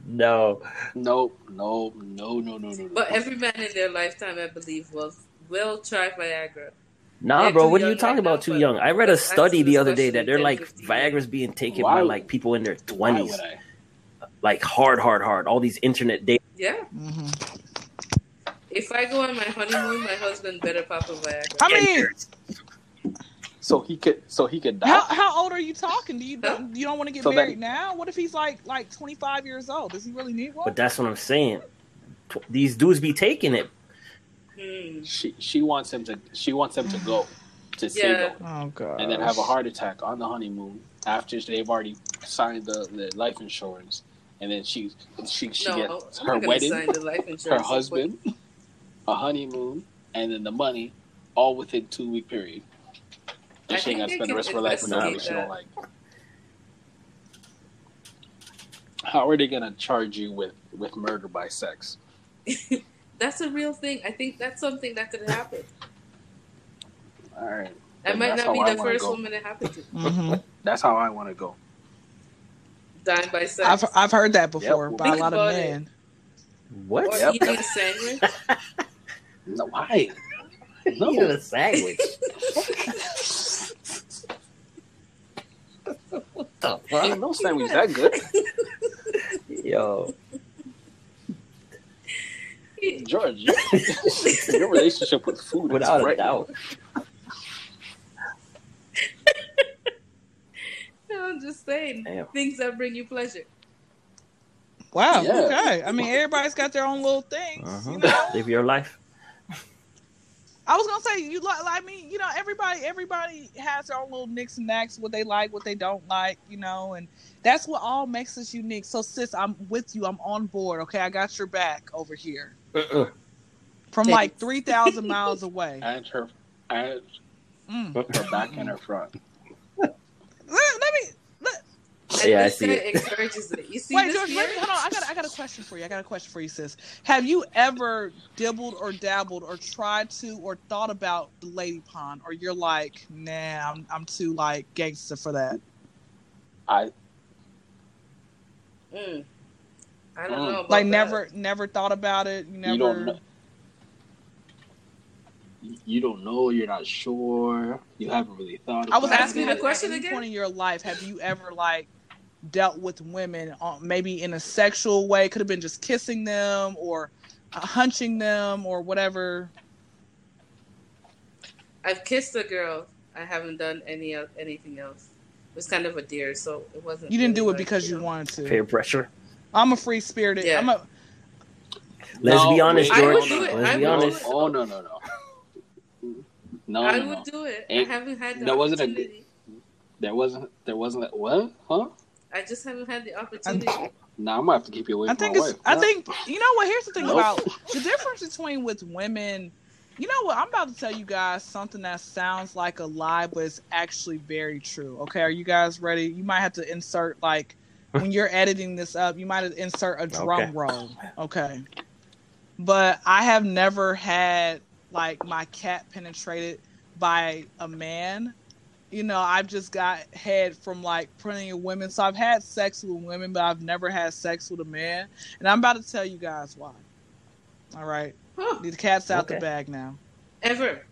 Speaker 1: No.
Speaker 2: Nope, no, no, no, no, no. no.
Speaker 3: But every man in their lifetime, I believe, will will try Viagra.
Speaker 1: Nah,
Speaker 3: They're
Speaker 1: bro, what are you talking
Speaker 3: right now,
Speaker 1: about? Too young. I read a study the other day that they're like Viagra's being taken
Speaker 2: Why
Speaker 1: by like people in their
Speaker 2: Why
Speaker 1: twenties,
Speaker 2: would I?
Speaker 1: Like hard, hard, hard. All these internet dating.
Speaker 3: Yeah.
Speaker 4: hmm
Speaker 3: If I go on my honeymoon, my husband better pop a Viagra.
Speaker 4: I mean,
Speaker 2: So he could, so he could die.
Speaker 4: how how old are you talking? Do you don't, you don't want to get
Speaker 2: So that-
Speaker 4: married now? What if he's like like 25 years old? Does he really need one?
Speaker 1: But that's what I'm saying. These dudes be taking it.
Speaker 3: Hmm.
Speaker 2: She she wants him to she wants him to go to say
Speaker 3: Yeah.
Speaker 2: go,
Speaker 4: oh god.
Speaker 2: and then have a heart attack on the honeymoon after they've already signed the, the life insurance, and then she she she
Speaker 3: No,
Speaker 2: gets her wedding,
Speaker 3: sign the life insurance.
Speaker 2: her husband, a honeymoon, and then the money, all within two week period.
Speaker 3: I
Speaker 2: And she ain't gotta spend the rest of her life with
Speaker 3: can
Speaker 2: nobody she don't like. How are they gonna charge you with with murder by sex?
Speaker 3: That's a real thing. I think that's something that could happen.
Speaker 2: All right,
Speaker 3: I might not be
Speaker 2: how I
Speaker 3: the first woman it happened to.
Speaker 4: hmm
Speaker 2: that's how I want to go.
Speaker 3: Dying by sex.
Speaker 4: I've I've heard that before
Speaker 2: Yep.
Speaker 4: by a lot of
Speaker 3: about it.
Speaker 4: men.
Speaker 1: What?
Speaker 3: or
Speaker 2: Yep.
Speaker 3: eating a sandwich.
Speaker 2: No, why? No.
Speaker 1: Eating a sandwich. what the fuck?
Speaker 2: Ain't no sandwich that good.
Speaker 1: Yo.
Speaker 2: George, your, your relationship with food
Speaker 1: Without
Speaker 2: is
Speaker 1: a
Speaker 2: right.
Speaker 1: doubt.
Speaker 3: I'm just saying
Speaker 1: Damn.
Speaker 3: things that bring you pleasure.
Speaker 4: Wow.
Speaker 2: Yeah.
Speaker 4: Okay. I mean, everybody's got their own little things.
Speaker 1: Uh-huh.
Speaker 4: You know.
Speaker 1: Live your life.
Speaker 4: I was gonna say you like. I mean, you know, everybody everybody has their own little nicks and knacks, what they like, what they don't like, you know, and that's what all makes us unique. So, sis, I'm with you. I'm on board. Okay, I got your back over here
Speaker 1: Uh-uh.
Speaker 4: from
Speaker 3: Thanks.
Speaker 4: like three thousand miles away.
Speaker 2: And her, and
Speaker 4: Mm.
Speaker 2: her back and her front.
Speaker 4: Let, let me. Let,
Speaker 3: And
Speaker 1: Yeah, I see it.
Speaker 3: encourages it. You see
Speaker 4: wait,
Speaker 3: this
Speaker 4: George.
Speaker 3: here?
Speaker 4: Let hold on. I got. I got a question for you. I got a question for you, sis. Have you ever dibbled or dabbled or tried to or thought about the lady pond, or you're like, nah, I'm I'm too like gangster for that.
Speaker 2: I
Speaker 3: Mm. I don't
Speaker 2: Mm.
Speaker 3: know. About
Speaker 4: like
Speaker 3: that.
Speaker 4: never never thought about it you never
Speaker 2: you don't know. You don't know. You're not sure. You haven't really thought.
Speaker 4: i was
Speaker 2: about
Speaker 3: Ask me
Speaker 4: asking
Speaker 3: the
Speaker 2: question
Speaker 4: at
Speaker 3: question
Speaker 4: any
Speaker 3: again?
Speaker 4: point in your life have you ever like dealt with women on, maybe in a sexual way could have been just kissing them or uh, hunching them or whatever
Speaker 3: I've kissed a girl. I haven't done any of anything else. It was kind of a deer, so it wasn't.
Speaker 4: you didn't
Speaker 3: really
Speaker 4: do it
Speaker 3: like,
Speaker 4: because you
Speaker 3: know.
Speaker 4: wanted to
Speaker 1: Peer pressure.
Speaker 4: i'm a free spirited
Speaker 3: Yeah.
Speaker 4: i'm a
Speaker 1: Let's
Speaker 2: No,
Speaker 1: be honest,
Speaker 2: wait,
Speaker 1: George. Let's
Speaker 3: I
Speaker 1: be honest.
Speaker 3: it.
Speaker 2: Oh no no no. No,
Speaker 3: I
Speaker 2: no,
Speaker 3: would
Speaker 2: no.
Speaker 3: do it.
Speaker 2: Ain't-
Speaker 3: I haven't had the
Speaker 2: that wasn't a
Speaker 3: opportunity.
Speaker 2: There wasn't. There wasn't. A, what? Huh?
Speaker 3: I just haven't had the opportunity.
Speaker 2: Nah, I'm gonna have to keep you away
Speaker 4: I
Speaker 2: from
Speaker 4: think
Speaker 2: my
Speaker 4: it's.
Speaker 2: wife.
Speaker 4: I
Speaker 2: Nah.
Speaker 4: think you know what. Here's the thing
Speaker 2: Nope.
Speaker 4: about the difference between with women. You know what? I'm about to tell you guys something that sounds like a lie, but it's actually very true. Okay, are you guys ready? You might have to insert like when you're editing this up. You might have to insert a drum
Speaker 1: Okay.
Speaker 4: roll. Okay. But I have never had like my cat penetrated by a man you know, I've just got head from like plenty of women. So I've had sex with women, but I've never had sex with a man. And I'm about to tell you guys why. All right.
Speaker 3: Huh.
Speaker 4: The cat's out the bag now.
Speaker 3: Ever.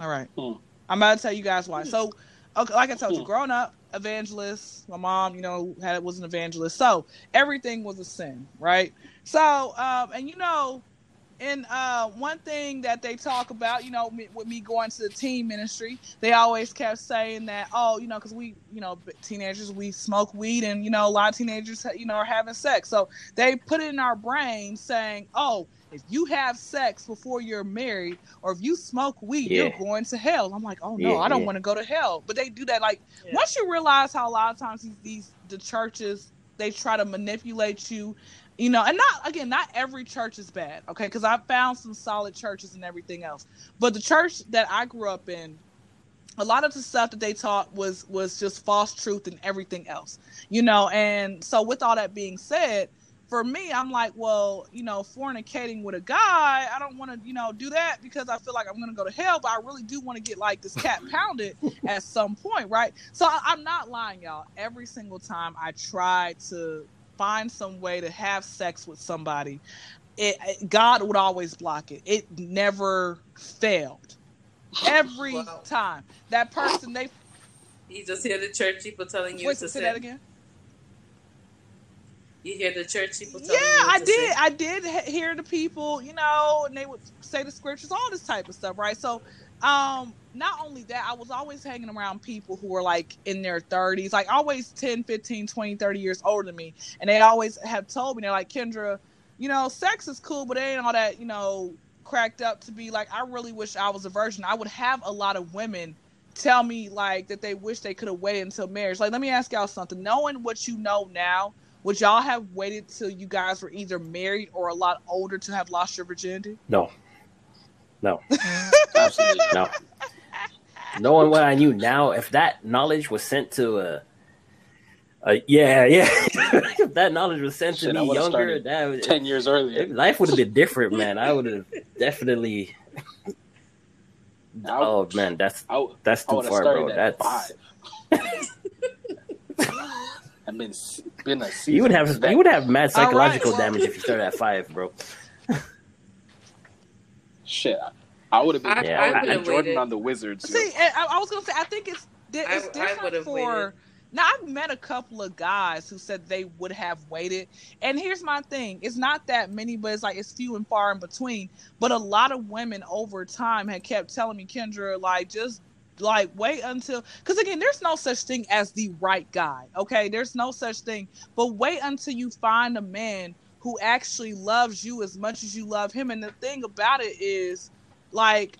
Speaker 4: All right.
Speaker 2: Hmm.
Speaker 4: I'm about to tell you guys why. So, okay, like I told you,
Speaker 2: Hmm.
Speaker 4: growing up, evangelist. My mom, you know, had was an evangelist. So everything was a sin, right? So, um, and you know, and uh, one thing that they talk about, you know, me, with me going to the teen ministry, they always kept saying that, oh, you know, because we, you know, teenagers, we smoke weed, and you know, a lot of teenagers, you know, are having sex. So they put it in our brain saying, oh, if you have sex before you're married, or if you smoke weed,
Speaker 1: Yeah.
Speaker 4: you're going to hell. I'm like, oh no,
Speaker 1: Yeah,
Speaker 4: I don't
Speaker 1: yeah.
Speaker 4: want to go to hell. But they do that like
Speaker 3: Yeah.
Speaker 4: once you realize how a lot of times these, these the churches they try to manipulate you you know and not again not every church is bad okay? Because i found some solid churches and everything else. But the church that i grew up in a lot of the stuff that they taught was was just false truth and everything else you know? And so with all that being said for me i'm like well you know fornicating with a guy i don't want to you know do that because i feel like i'm going to go to hell but i really do want to get like this cat pounded at some point right? So I, i'm not lying y'all. Every single time i try to find some way to have sex with somebody, it, it- God would always block it. It never failed. Every
Speaker 3: Wow.
Speaker 4: time that person they
Speaker 3: You just hear the church people telling you
Speaker 4: wait
Speaker 3: to
Speaker 4: say that again.
Speaker 3: You hear the church people
Speaker 4: Yeah,
Speaker 3: telling you
Speaker 4: I did.
Speaker 3: sin.
Speaker 4: I did hear the people, you know, and they would say the scriptures, all this type of stuff, right? So, um, not only that, I was always hanging around people who were like in their 30s, like always 10, 15, 20, 30 years older than me. And they always have told me, they're like, Kendra, you know, sex is cool, but it ain't all that, you know, cracked up to be like, I really wish I was a virgin. I would have a lot of women tell me like that they wish they could have waited until marriage. Like, let me ask y'all something. Knowing what you know now, would y'all have waited till you guys were either married or a lot older to have lost your virginity?
Speaker 1: No, no,
Speaker 2: Absolutely.
Speaker 1: no. Knowing what I knew now, if that knowledge was sent to a, a yeah, yeah, if that knowledge was sent to
Speaker 2: Shit, I
Speaker 1: me younger, that would,
Speaker 2: Ten years earlier.
Speaker 1: life would have been different, man. I would have definitely.
Speaker 2: I,
Speaker 1: Oh man, that's
Speaker 2: would-
Speaker 1: that's too far, bro.
Speaker 2: at
Speaker 1: That's
Speaker 2: five. I've been been a season
Speaker 1: you would have
Speaker 2: vet.
Speaker 1: you would have mad
Speaker 4: All right,
Speaker 1: psychological
Speaker 4: well-
Speaker 1: damage if you started at five, bro.
Speaker 2: Shit. I- I would have been.
Speaker 3: I-
Speaker 1: Yeah,
Speaker 2: I
Speaker 1: I
Speaker 2: would have been
Speaker 3: would've
Speaker 2: Jordan
Speaker 3: waited.
Speaker 2: on the Wizards. yo.
Speaker 4: See, I, I was gonna say, I think it's it's
Speaker 3: I
Speaker 4: different
Speaker 3: would've
Speaker 4: for.
Speaker 3: waited.
Speaker 4: Now I've met a couple of guys who said they would have waited, and here's my thing: it's not that many, but it's like it's few and far in between. But a lot of women over time had kept telling me, Kendra, like just like wait until because again there's no such thing as the right guy okay there's no such thing but wait until you find a man who actually loves you as much as you love him and the thing about it is like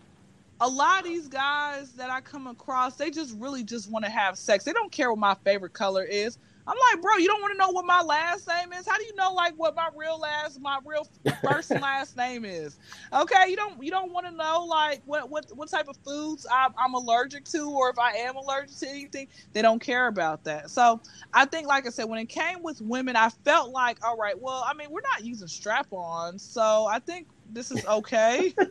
Speaker 4: a lot of these guys that I come across, they just really just want to have sex. They don't care what my favorite color is. I'm like, bro, you don't want to know what my last name is? How do you know like what my real last, my real first and last name is? Okay, you don't you don't want to know like what what what type of foods I'm, I'm allergic to, or if I am allergic to anything. They don't care about that. So I think, like I said, when it came with women, I felt like, all right, well, I mean, we're not using strap-ons, so I think this is okay.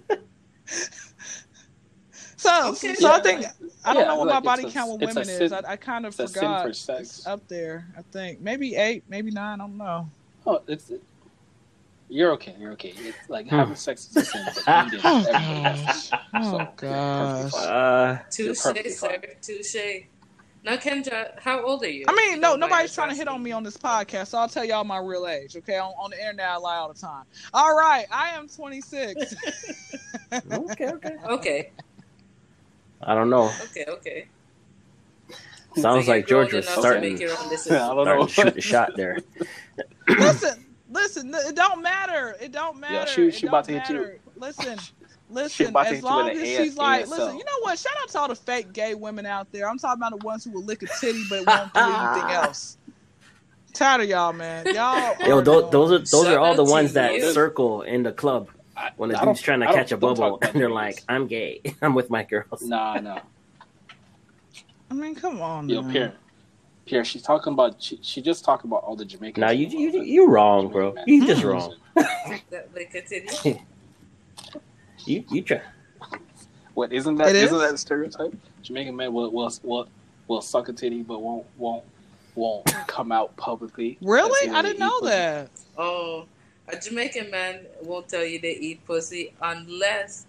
Speaker 4: so,
Speaker 3: Okay.
Speaker 4: so I think I don't
Speaker 2: yeah,
Speaker 4: know what
Speaker 2: like,
Speaker 4: my body
Speaker 2: a-
Speaker 4: count with women
Speaker 2: sin-
Speaker 4: is. I, I kind of
Speaker 2: it's
Speaker 4: forgot.
Speaker 2: for sex.
Speaker 4: It's up there. I think maybe eight, maybe nine. I don't know.
Speaker 2: Oh, it's you're okay. You're okay. It's like
Speaker 1: Hmm.
Speaker 2: having sex is a sin, but eating everybody.
Speaker 4: Oh
Speaker 2: So,
Speaker 4: gosh.
Speaker 2: perfectly fine.
Speaker 1: Uh,
Speaker 3: Touche, sir. Touche. Now, Kendra, how old are you?
Speaker 4: I mean, no, nobody's trying to hit on me on this podcast, so I'll tell y'all my real age. Okay, on, on the internet, I lie all the time. All right, I am 26.
Speaker 1: okay, okay.
Speaker 3: Okay,
Speaker 1: I don't know.
Speaker 3: okay, okay.
Speaker 1: Sounds
Speaker 3: So
Speaker 1: like George
Speaker 3: grown
Speaker 1: was
Speaker 3: enough to
Speaker 1: starting
Speaker 3: make your own
Speaker 2: I don't
Speaker 1: starting
Speaker 2: know.
Speaker 1: to shoot the shot there.
Speaker 4: listen, listen. It don't matter. It don't matter.
Speaker 2: she-
Speaker 4: it
Speaker 2: she about to hit you.
Speaker 4: Listen, listen.
Speaker 2: about to hit
Speaker 4: As long as
Speaker 2: an
Speaker 4: she's like,
Speaker 2: ASL.
Speaker 4: listen. You know what? Shout out to all the fake gay women out there. I'm talking about the ones who will lick a titty but won't do anything else. Tired of y'all, man. Y'all.
Speaker 1: Yo, those, those are those
Speaker 3: Shout
Speaker 1: are all the
Speaker 3: to
Speaker 1: ones that circle in the club
Speaker 2: I-
Speaker 1: when the
Speaker 2: I
Speaker 1: dude's trying to
Speaker 2: I
Speaker 1: catch a bubble and they're
Speaker 2: niggas.
Speaker 1: like, "I'm gay. I'm with my girls."
Speaker 2: Nah, nah.
Speaker 4: I mean, come on.
Speaker 2: Yo,
Speaker 4: man.
Speaker 2: Pierre. Pierre, she's talking about. She, she just talking about all the Jamaicans.
Speaker 1: Now you you you wrong, bro. You just wrong. Hmm.
Speaker 3: That, like, continue.
Speaker 1: You you try.
Speaker 2: What isn't that?
Speaker 4: It is?
Speaker 2: Isn't that a stereotype? Jamaican men will will will, will suck a titty, but won't won't won't come out publicly.
Speaker 4: Really? I didn't know that.
Speaker 3: Oh, a Jamaican man won't tell you they eat pussy unless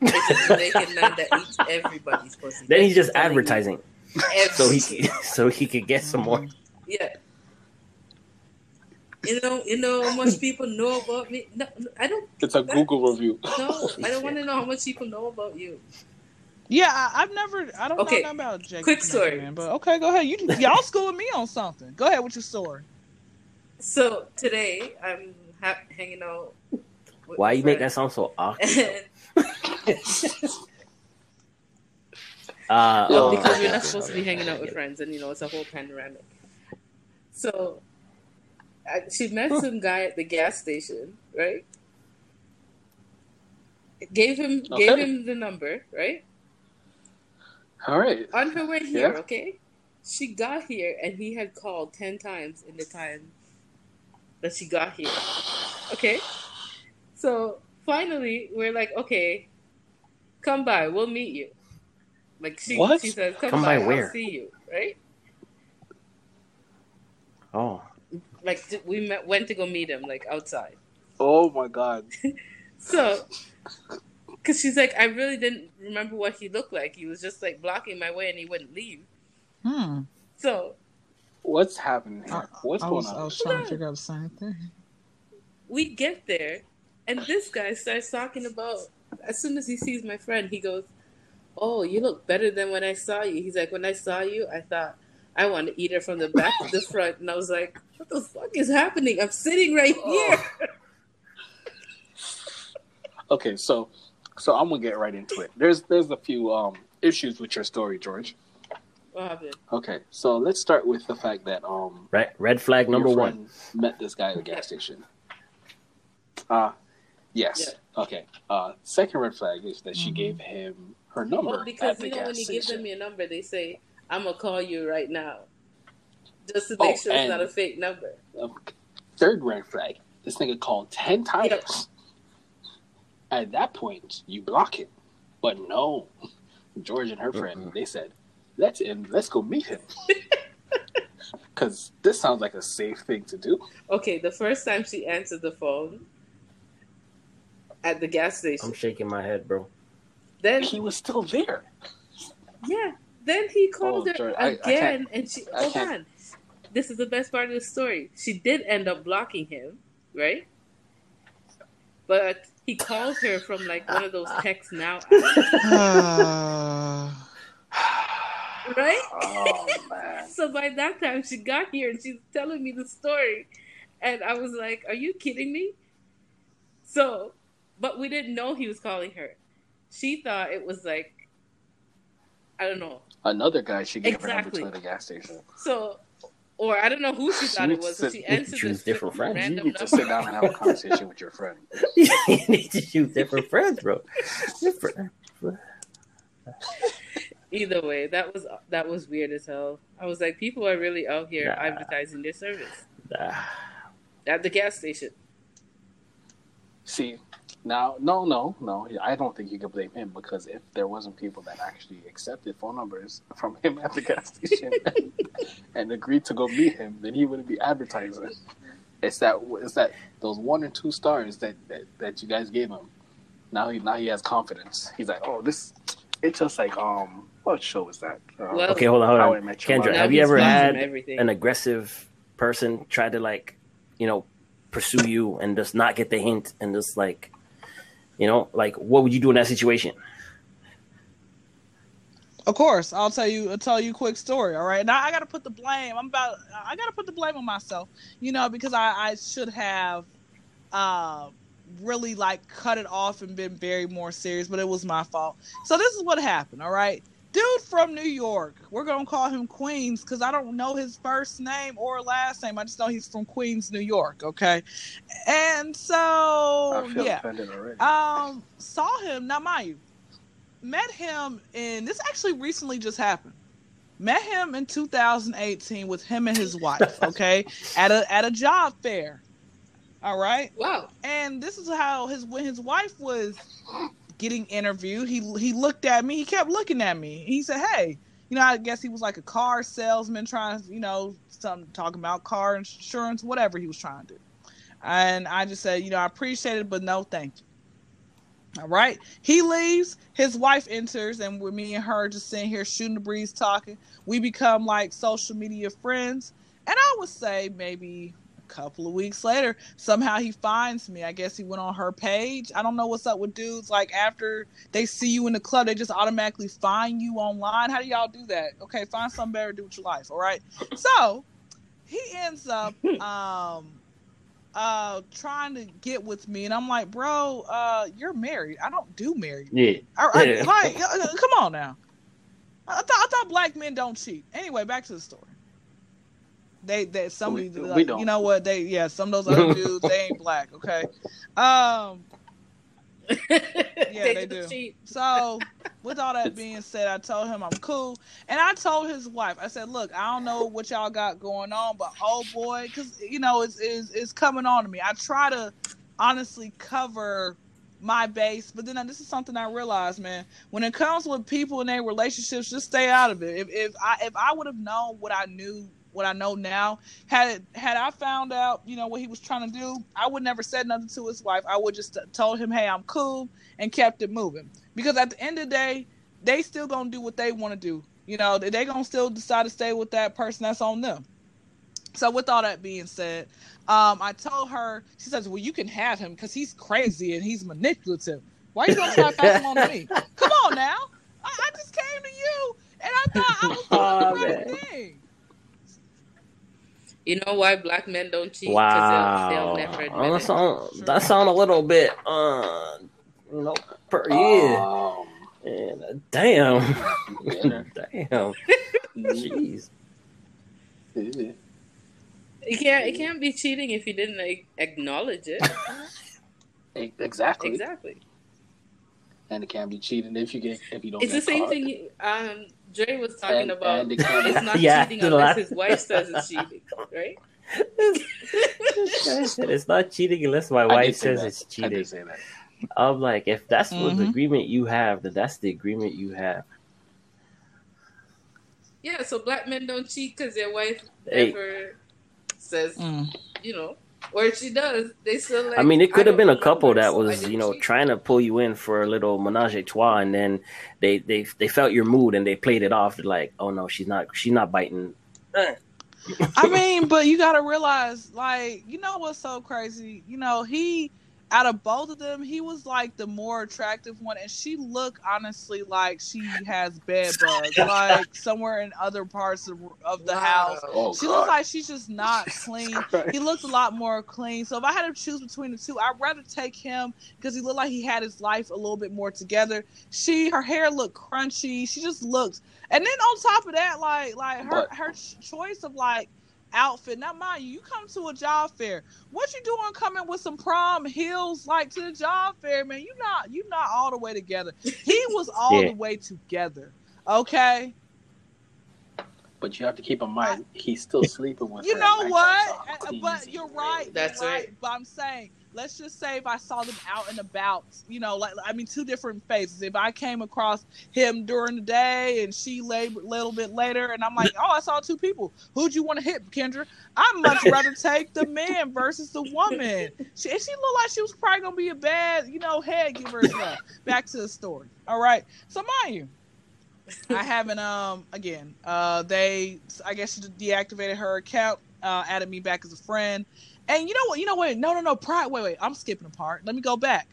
Speaker 3: it's a Jamaican man that eats everybody's pussy.
Speaker 1: Then he's just advertising, so he so he could get some more.
Speaker 3: Yeah. You know, you know how much people know about me. No, no, I don't.
Speaker 2: It's a Google review.
Speaker 3: No, I don't want to know how much people know about you.
Speaker 4: Yeah, I, I've never. I don't
Speaker 3: Okay,
Speaker 4: know about Jake.
Speaker 3: quick story.
Speaker 4: Man, but okay, go ahead. You y'all schooling me on something. Go ahead with your story.
Speaker 3: So today I'm ha- hanging out. With
Speaker 1: Why
Speaker 3: my
Speaker 1: you make that sound so awkward? Uh,
Speaker 2: Well,
Speaker 1: oh,
Speaker 3: because
Speaker 1: okay,
Speaker 3: we're not supposed to be hanging out with friends, and you know it's a whole panoramic. So I, she met some guy at the gas station, right? Gave him gave him the number, right?
Speaker 2: All right.
Speaker 3: On her way here,
Speaker 2: Yeah.
Speaker 3: okay? She got here and he had called 10 times in the time that she got here. Okay? So finally, we're like, okay, come by, we'll meet you. Like she,
Speaker 2: What?
Speaker 3: she says, come,
Speaker 1: Come
Speaker 3: by,
Speaker 1: by where?
Speaker 3: I'll see you, right?
Speaker 1: Oh,
Speaker 3: Like we met, went to go meet him like outside.
Speaker 2: Oh my god.
Speaker 3: So, because she's like, I really didn't remember what he looked like. He was just like blocking my way and he wouldn't leave.
Speaker 4: Hmm.
Speaker 3: So
Speaker 2: What's happening here?
Speaker 4: I,
Speaker 2: What's
Speaker 4: I
Speaker 2: going
Speaker 4: was,
Speaker 2: on?
Speaker 4: I was trying to figure out the same thing.
Speaker 3: we get there, and this guy starts talking about. As soon as he sees my friend, he goes, "Oh, you look better than when I saw you." He's like, "When I saw you, I thought I want to eat her from the back to the front," and I was like, "What the fuck is happening? I'm sitting right here."
Speaker 2: Okay, so so I'm gonna get right into it. There's there's a few um issues with your story, George.
Speaker 3: What happened?
Speaker 2: Okay, so let's start with the fact that um
Speaker 1: Red, red flag number one.
Speaker 2: met this guy at the gas station. Uh yes. Okay. Uh second red flag is that she
Speaker 4: Mhm.
Speaker 2: gave him her number
Speaker 3: Oh, because
Speaker 2: at the
Speaker 3: you know
Speaker 2: gas
Speaker 3: when you give
Speaker 2: station.
Speaker 3: them your number, they say, "I'm gonna call you right now," just to
Speaker 2: Oh,
Speaker 3: make sure it's not a fake number.
Speaker 2: Um, third red flag. This nigga called ten times.
Speaker 3: Yep.
Speaker 2: At that point, you block him. But no, George and her friend,
Speaker 1: Mm-mm.
Speaker 2: they said, "Let's in, let's go meet him," because this sounds like a safe thing to do.
Speaker 3: Okay, the first time she answered the phone at the gas station,
Speaker 1: I'm shaking my head, bro.
Speaker 3: then
Speaker 2: He was still there.
Speaker 3: Yeah. Then he called
Speaker 2: Oh,
Speaker 3: her
Speaker 2: Jordan, I- I
Speaker 3: again, and she
Speaker 2: I
Speaker 3: hold
Speaker 2: can't-
Speaker 3: on. This is the best part of the story. She did end up blocking him, right? But he called her from like one of those text now, apps,
Speaker 4: Uh,
Speaker 3: right?
Speaker 2: Oh man.
Speaker 3: So by that time, she got here and she's telling me the story, and I was like, "Are you kidding me?" So, but we didn't know he was calling her. She thought it was like, I don't know.
Speaker 2: Another guy she gave her
Speaker 3: Exactly.
Speaker 2: number to at the gas station.
Speaker 3: So, or I don't know who she thought it was. So she answered this
Speaker 1: different friends.
Speaker 2: You
Speaker 3: random
Speaker 2: need to sit down and have a conversation with your friend.
Speaker 1: you need to choose different friends, bro. Different.
Speaker 3: Either way, that was that was weird as hell. I was like, people are really out here
Speaker 1: Nah.
Speaker 3: advertising their service
Speaker 1: Ah,
Speaker 3: at the gas station.
Speaker 2: See, now, no, no, no. I don't think you can blame him because if there wasn't people that actually accepted phone numbers from him at the gas station and, and agreed to go meet him, then he wouldn't be advertising. It's that it's that those one or two stars that, that, that you guys gave him. Now he now he has confidence. He's like, oh, this. It's just like um, what show was that? Uh,
Speaker 3: Well,
Speaker 1: okay, hold on, hold on. Kendra,
Speaker 2: Mother.
Speaker 1: Have you ever had
Speaker 3: everything.
Speaker 1: an aggressive person try to like, you know, pursue you and just not get the hint and just like, you know, like what would you do in that situation?
Speaker 4: Of course, I'll tell you. I'll tell you a quick story. All right. Now I got to put the blame. I'm about. I got to put the blame on myself. You know, because I, I should have, uh, really like cut it off and been very more serious. But it was my fault. So this is what happened. All right. Dude from New York. We're gonna call him Queens because I don't know his first name or last name. I just know he's from Queens, New York. Okay. And so
Speaker 2: I feel
Speaker 4: yeah. Um, saw him. Now, mind you, met him in this actually recently just happened. Met him in 2018 with him and his wife. Okay, at a at a job fair. All right,
Speaker 3: wow.
Speaker 4: and this is how his when his wife was getting interviewed, he he looked at me. He kept looking at me. He said, "Hey." You know, I guess he was like a car salesman trying to, you know, some talking about car insurance, whatever he was trying to do. And I just said, you know, I appreciate it, but no, thank you. All right. He leaves. His wife enters, and with me and her just sitting here shooting the breeze, talking. We become like social media friends. And I would say maybe couple of weeks later, somehow he finds me. I guess he went on her page. I don't know what's up with dudes. Like after they see you in the club, they just automatically find you online. How do y'all do that? Okay, find something better to do with your life. All right. So he ends up um uh trying to get with me and I'm like, bro, uh you're married. I don't do married.
Speaker 1: Yeah.
Speaker 4: I, I-
Speaker 1: Yeah.
Speaker 4: like come on now. I I thought black men don't cheat. Anyway, back to the story. They they some
Speaker 2: We-
Speaker 4: of
Speaker 2: we
Speaker 4: these, like,
Speaker 2: don't.
Speaker 4: you know what they yeah some of those other dudes they ain't black okay um
Speaker 3: they,
Speaker 4: they do.
Speaker 3: cheat.
Speaker 4: so, with all that being said, I told him I'm cool, and I told his wife, I said, "Look, I don't know what y'all got going on, but oh boy, because you know it's, it's it's coming on to me. I try to honestly cover my base, but then this is something I realized, man. When it comes with people in their relationships, just stay out of it. If if I if I would have known what I knew what I know now. Had had I found out, you know, what he was trying to do, I would never said nothing to his wife. I would just told him, "Hey, I'm cool," and kept it moving. Because at the end of the day, they still gonna do what they want to do. You know, they gonna still decide to stay with that person. That's on them. So with all that being said, um, I told her. She says, "Well, you can have him because he's crazy and he's manipulative. Why are you gonna try to pass him on to me? Come on now. I, I just came to you, and I thought I was doing
Speaker 1: Oh,
Speaker 4: the right
Speaker 1: man.
Speaker 4: thing.
Speaker 3: You know why black men don't cheat?
Speaker 1: Wow.
Speaker 3: they'll, they'll never
Speaker 1: Oh,
Speaker 3: admit
Speaker 1: that sound that sound a little bit uh you know per yeah.
Speaker 2: Um,
Speaker 1: Man, uh, damn.
Speaker 2: yeah.
Speaker 1: damn. Jeez.
Speaker 2: Yeah.
Speaker 3: It can't. It can't be cheating if you didn't like, acknowledge it.
Speaker 2: Exactly.
Speaker 3: exactly.
Speaker 2: And it can't be cheating if you get if you don't.
Speaker 3: It's the same
Speaker 2: caught.
Speaker 3: thing. you- Um, Dre was talking
Speaker 2: And-
Speaker 3: about.
Speaker 2: and it can't be-
Speaker 3: it's not
Speaker 1: Yeah,
Speaker 3: cheating unless his wife says it's cheating, right?
Speaker 1: Said it's not cheating unless my wife
Speaker 2: say
Speaker 1: says
Speaker 2: that.
Speaker 1: it's cheating.
Speaker 2: did say that.
Speaker 1: I'm like, if that's what the agreement you have, then that's the agreement you have.
Speaker 3: Yeah. So black men don't cheat because their wife
Speaker 1: Hey.
Speaker 3: never says,
Speaker 4: Mm.
Speaker 3: you know, or she does, they still like.
Speaker 1: I mean, it could have been a couple that was, you know,
Speaker 3: cheat.
Speaker 1: trying to pull you in for a little menage a trois, and then they they they felt your mood and they played it off. They're like, oh no, she's not she's not biting.
Speaker 4: I mean, but you gotta realize, like, you know what's so crazy? You know, he out of both of them, he was like the more attractive one, and she looked honestly like she has bed bugs, like somewhere in other parts of, of the
Speaker 3: Wow.
Speaker 4: house.
Speaker 2: Oh
Speaker 4: She looks like she's just not clean. He looked a lot more clean. So if I had to choose between the two, I'd rather take him because he looked like he had his life a little bit more together. She, her hair looked crunchy. She just looked, and then on top of that, like like her
Speaker 2: But-
Speaker 4: her ch- choice of like outfit. Now, mind you, you come to a job fair. What you doing coming with some prom heels like to the job fair, man? You not you not all the way together. He was all
Speaker 1: Yeah.
Speaker 4: the way together. Okay.
Speaker 2: But you have to keep in mind he's still sleeping with.
Speaker 4: You
Speaker 2: her
Speaker 4: know what?
Speaker 2: nighttime, so
Speaker 4: Uh,
Speaker 2: clean
Speaker 4: But you're right.
Speaker 3: That's
Speaker 4: you're right.
Speaker 3: right.
Speaker 4: But I'm saying, let's just say if I saw them out and about, you know, like I mean, two different phases. If I came across him during the day and she lay a little bit later, and I'm like, oh, I saw two people. Who'd you want to hit, Kendra? I'd much rather take the man versus the woman. She, and she looked like she was probably gonna be a bad, you know, head giver. Back to the story. All right. So mind you. I haven't um again. Uh they I guess she deactivated her account, uh added me back as a friend. And you know what? You know what? No, no, no. Pride. Wait, wait. I'm skipping a part. Let me go back.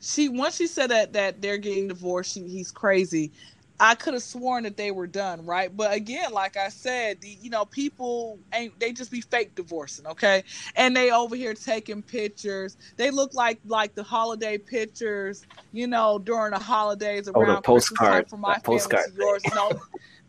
Speaker 4: She once she said that that they're getting divorced. She, he's crazy. I could have sworn that they were done, right? But again, like I said, the you know people ain't they just be fake divorcing, okay? And they over here taking pictures. They look like like the holiday pictures, you know, during the holidays around
Speaker 1: Oh, the
Speaker 4: around Christmas time
Speaker 1: postcard-
Speaker 4: for my family
Speaker 1: postcard
Speaker 4: to yours. No,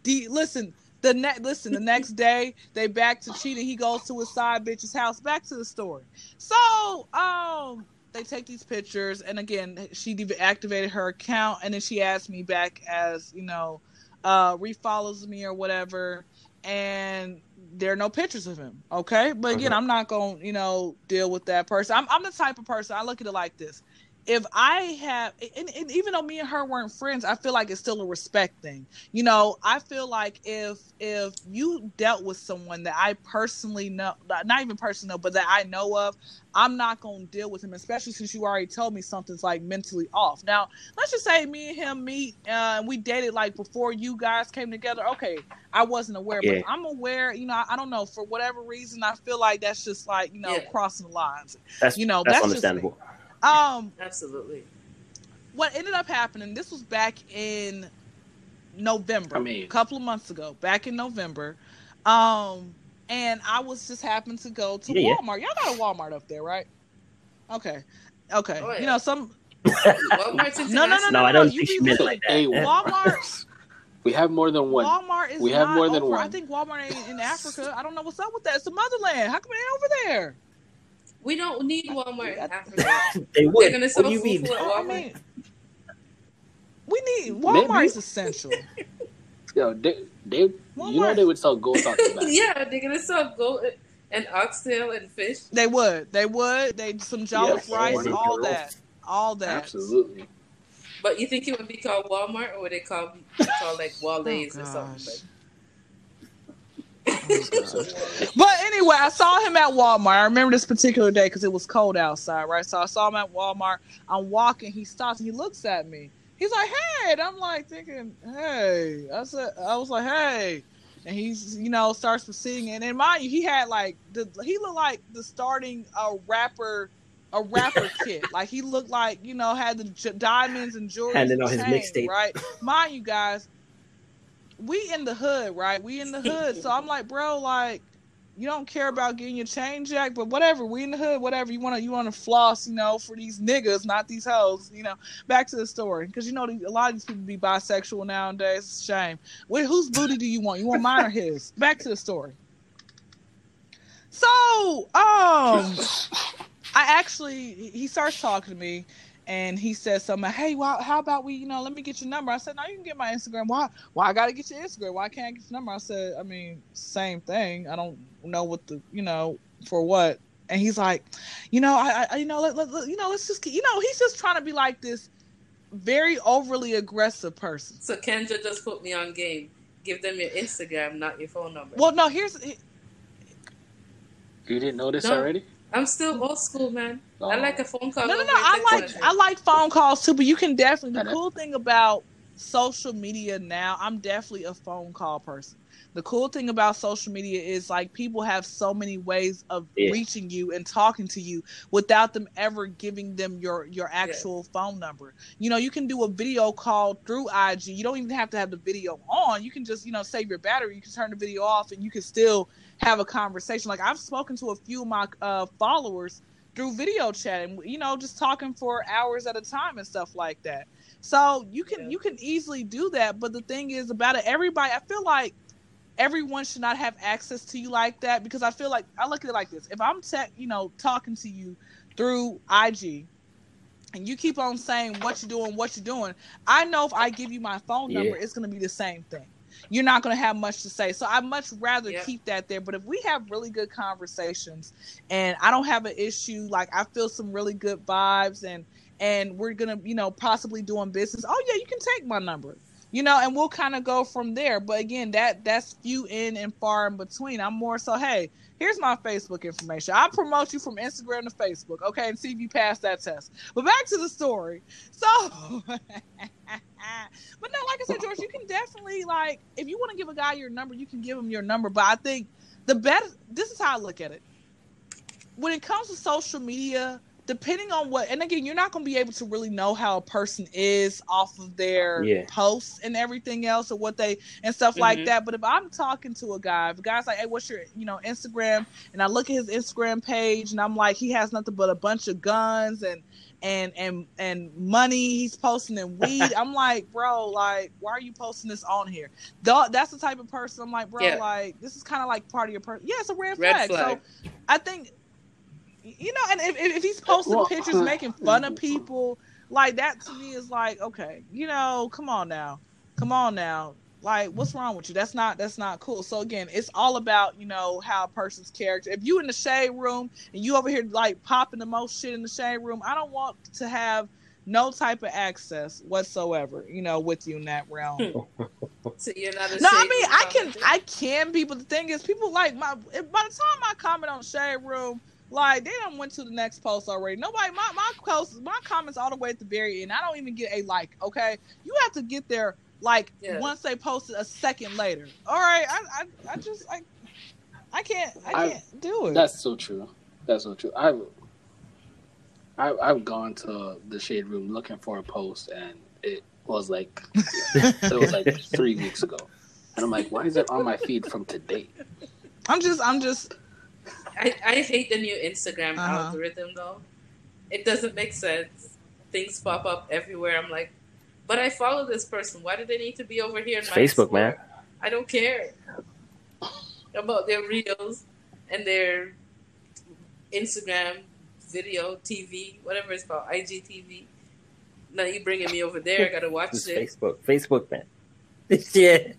Speaker 4: the listen. The next listen, the next day they back to cheating. He goes to his side bitch's house. Back to the story. So, um, they take these pictures, and again, she deactivated her account, and then she asked me back as you know, uh, refollows me or whatever, and there are no pictures of him. Okay, but again,
Speaker 1: Mhm.
Speaker 4: I'm not gonna you know deal with that person. I'm I'm the type of person I look at it like this. If I have, and, and even though me and her weren't friends, I feel like it's still a respect thing. You know, I feel like if if you dealt with someone that I personally know, not even personal, but that I know of, I'm not gonna deal with him, especially since you already told me something's like mentally off. Now, let's just say me and him meet, uh, and we dated like before you guys came together. Okay, I wasn't aware,
Speaker 1: Yeah.
Speaker 4: but I'm aware. You know, I, I don't know for whatever reason, I feel like that's just like you know
Speaker 3: Yeah.
Speaker 4: crossing the lines.
Speaker 1: That's
Speaker 4: You know,
Speaker 1: that's,
Speaker 4: that's just
Speaker 1: understandable.
Speaker 4: Um,
Speaker 3: Absolutely.
Speaker 4: what ended up happening this was back in november
Speaker 2: I mean-
Speaker 4: a couple of months ago back in november. Um and i was just happened to go to
Speaker 1: Yeah, yeah.
Speaker 4: walmart. Y'all got a walmart up there right? Okay. Okay.
Speaker 3: Oh, yeah.
Speaker 4: you know some
Speaker 3: Walmart's
Speaker 4: no no no no
Speaker 1: No, I don't
Speaker 4: you
Speaker 1: think she
Speaker 4: be
Speaker 1: meant like that.
Speaker 2: Hey,
Speaker 4: walmart
Speaker 2: We have more than one.
Speaker 4: walmart is
Speaker 2: We have
Speaker 4: not
Speaker 2: more than
Speaker 4: over. i think walmart ain't in africa. I don't know what's up with that. It's the motherland. How come it ain't over there
Speaker 3: We don't need Walmart in Africa.
Speaker 1: they would.
Speaker 3: They're gonna
Speaker 1: What
Speaker 3: sell
Speaker 1: do you
Speaker 3: food
Speaker 1: mean?
Speaker 3: for
Speaker 4: I
Speaker 3: Walmart.
Speaker 4: mean, we need walmart
Speaker 2: Maybe.
Speaker 4: is essential
Speaker 2: Yo, they, they you know they would sell gold out
Speaker 3: yeah, they're gonna sell goat and oxtail and fish.
Speaker 4: They would. They would. They some jollof
Speaker 2: Yes,
Speaker 4: rice, all
Speaker 2: would.
Speaker 4: that, all that.
Speaker 2: Absolutely.
Speaker 3: But you think it would be called Walmart or would they call call like Waldays
Speaker 4: Oh,
Speaker 3: or something? Like, Oh,
Speaker 4: but anyway, I saw him at Walmart. I remember this particular day because it was cold outside, right? So I saw him at Walmart. I'm walking. He stops he looks at me. He's like, "Hey," and I'm like thinking, "Hey." I said, "I was like, hey," and he's you know starts to sing, and then mind you, he had like the he looked like the starting a rapper a rapper kid. Like he looked like you know had the j- diamonds and jewelry.
Speaker 1: Handing on his mixtape.
Speaker 4: right? Mind you, guys, we in the hood, right? We in the hood. So I'm like, bro, like, you don't care about getting your chain jack, but whatever. We in the hood, whatever. You wanna you wanna floss, you know, for these niggas, not these hoes. You know. Back to the story, because you know a lot of these people be bisexual nowadays. It's a shame. Wait, whose booty do you want? You want mine or his? Back to the story. So, um, I actually he starts talking to me and he says something, hey, well, how about we, you know, let me get your number. I said, no, you can get my Instagram. Why? Why I gotta get your Instagram? Why can't I get your number? I said, I mean, same thing. I don't know what the, you know, for what. And he's like, you know, I, I you know, let, let, let- you know, let's just, you know, he's just trying to be like this very overly aggressive person.
Speaker 3: So Kendra just put me on game. Give them your Instagram, not your phone number.
Speaker 4: Well, no, here's,
Speaker 2: You didn't know this
Speaker 3: No.
Speaker 2: already?
Speaker 3: I'm still old school, man. I
Speaker 2: Oh.
Speaker 3: like a phone call.
Speaker 4: no, no,
Speaker 3: over
Speaker 4: no.
Speaker 3: a
Speaker 4: I
Speaker 3: text
Speaker 4: like. I like phone calls too, but you can definitely. The cool thing about social media now, I'm definitely a phone call person. The cool thing about social media is like people have so many ways of
Speaker 1: Yeah.
Speaker 4: reaching you and talking to you without them ever giving them your your actual phone number. You know, you can do a video call through IG. You don't even have to have the video on. You can just you know save your battery. You can turn the video off, and you can still have a conversation. Like I've spoken to a few of my uh, followers through video chat and you know just talking for hours at a time and stuff like that so you can
Speaker 3: Yeah.
Speaker 4: you can easily do that but the thing is about it everybody i feel like everyone should not have access to you like that because i feel like i look at it like this if i'm tech you know talking to you through ig and you keep on saying what you're doing what you're doing i know if i give you my phone
Speaker 1: Yeah.
Speaker 4: number it's going to be the same thing you're not going to have much to say so i much rather keep that there but if we have really good conversations and I don't have an issue. Like I feel some really good vibes, and and we're gonna, you know, possibly doing business. Oh yeah, you can take my number, you know, and we'll kind of go from there. But again, that that's few in and far in between. I'm more so, hey, here's my Facebook information. I'll promote you from Instagram to Facebook, okay, and see if you pass that test. But back to the story. So. But no, like I said, George, you can definitely like if you want to give a guy your number, you can give him your number. But I think the best this is how I look at it. When it comes to social media, depending on what and again, you're not gonna be able to really know how a person is off of their
Speaker 1: Yeah.
Speaker 4: posts and everything else or what they and stuff like
Speaker 3: Mhm.
Speaker 4: that. But if I'm talking to a guy, if a guy's like, Hey, what's your you know, Instagram? And I look at his Instagram page and I'm like, he has nothing but a bunch of guns and and and and money he's posting and weed. I'm like, bro, like, why are you posting this on here? Tha- That's the type of person I'm like, bro,
Speaker 3: Yeah.
Speaker 4: like, this is kind of like part of your person. Yeah, it's a red,
Speaker 3: Red
Speaker 4: flag.
Speaker 3: flag.
Speaker 4: So I think, you know, and if, if if he's posting
Speaker 2: Well,
Speaker 4: pictures uh, making fun of people, like that to me is like, okay, you know, come on now, come on now. Like, what's wrong with you? That's not that's not cool. So again, it's all about you know how a person's character. If you in the shade room and you over here like popping the most shit in the shade room, I don't want to have no type of access whatsoever, you know, with you in that realm. Hmm.
Speaker 3: So you're not a
Speaker 4: No, I mean I can? I can be, but the thing is, people like my. By the time I comment on Shade Room, like they don't went to the next post already. Nobody, my my posts, my comments all the way at the very end. I don't even get a like. Okay, you have to get there like
Speaker 3: Yeah.
Speaker 4: once they posted a second later. All right, I I, I just I I can't I
Speaker 2: I-
Speaker 4: can't do it.
Speaker 2: That's so true. That's so true. I've I, I've gone to the shade room looking for a post, and it was like it was like three weeks ago, and I'm like, why is it on my feed from today?
Speaker 4: I'm just I'm just
Speaker 3: I, I hate the new Instagram
Speaker 4: Uh-huh.
Speaker 3: algorithm though. It doesn't make sense. Things pop up everywhere. I'm like, but I follow this person. Why do they need to be over here? In my
Speaker 1: Facebook,
Speaker 3: explore?
Speaker 1: man.
Speaker 3: I don't care about their reels and their Instagram video, TV, whatever it's called, IGTV. Now you bringing me over there. I gotta watch
Speaker 1: It's
Speaker 3: it.
Speaker 1: Facebook. Facebook, man. yeah.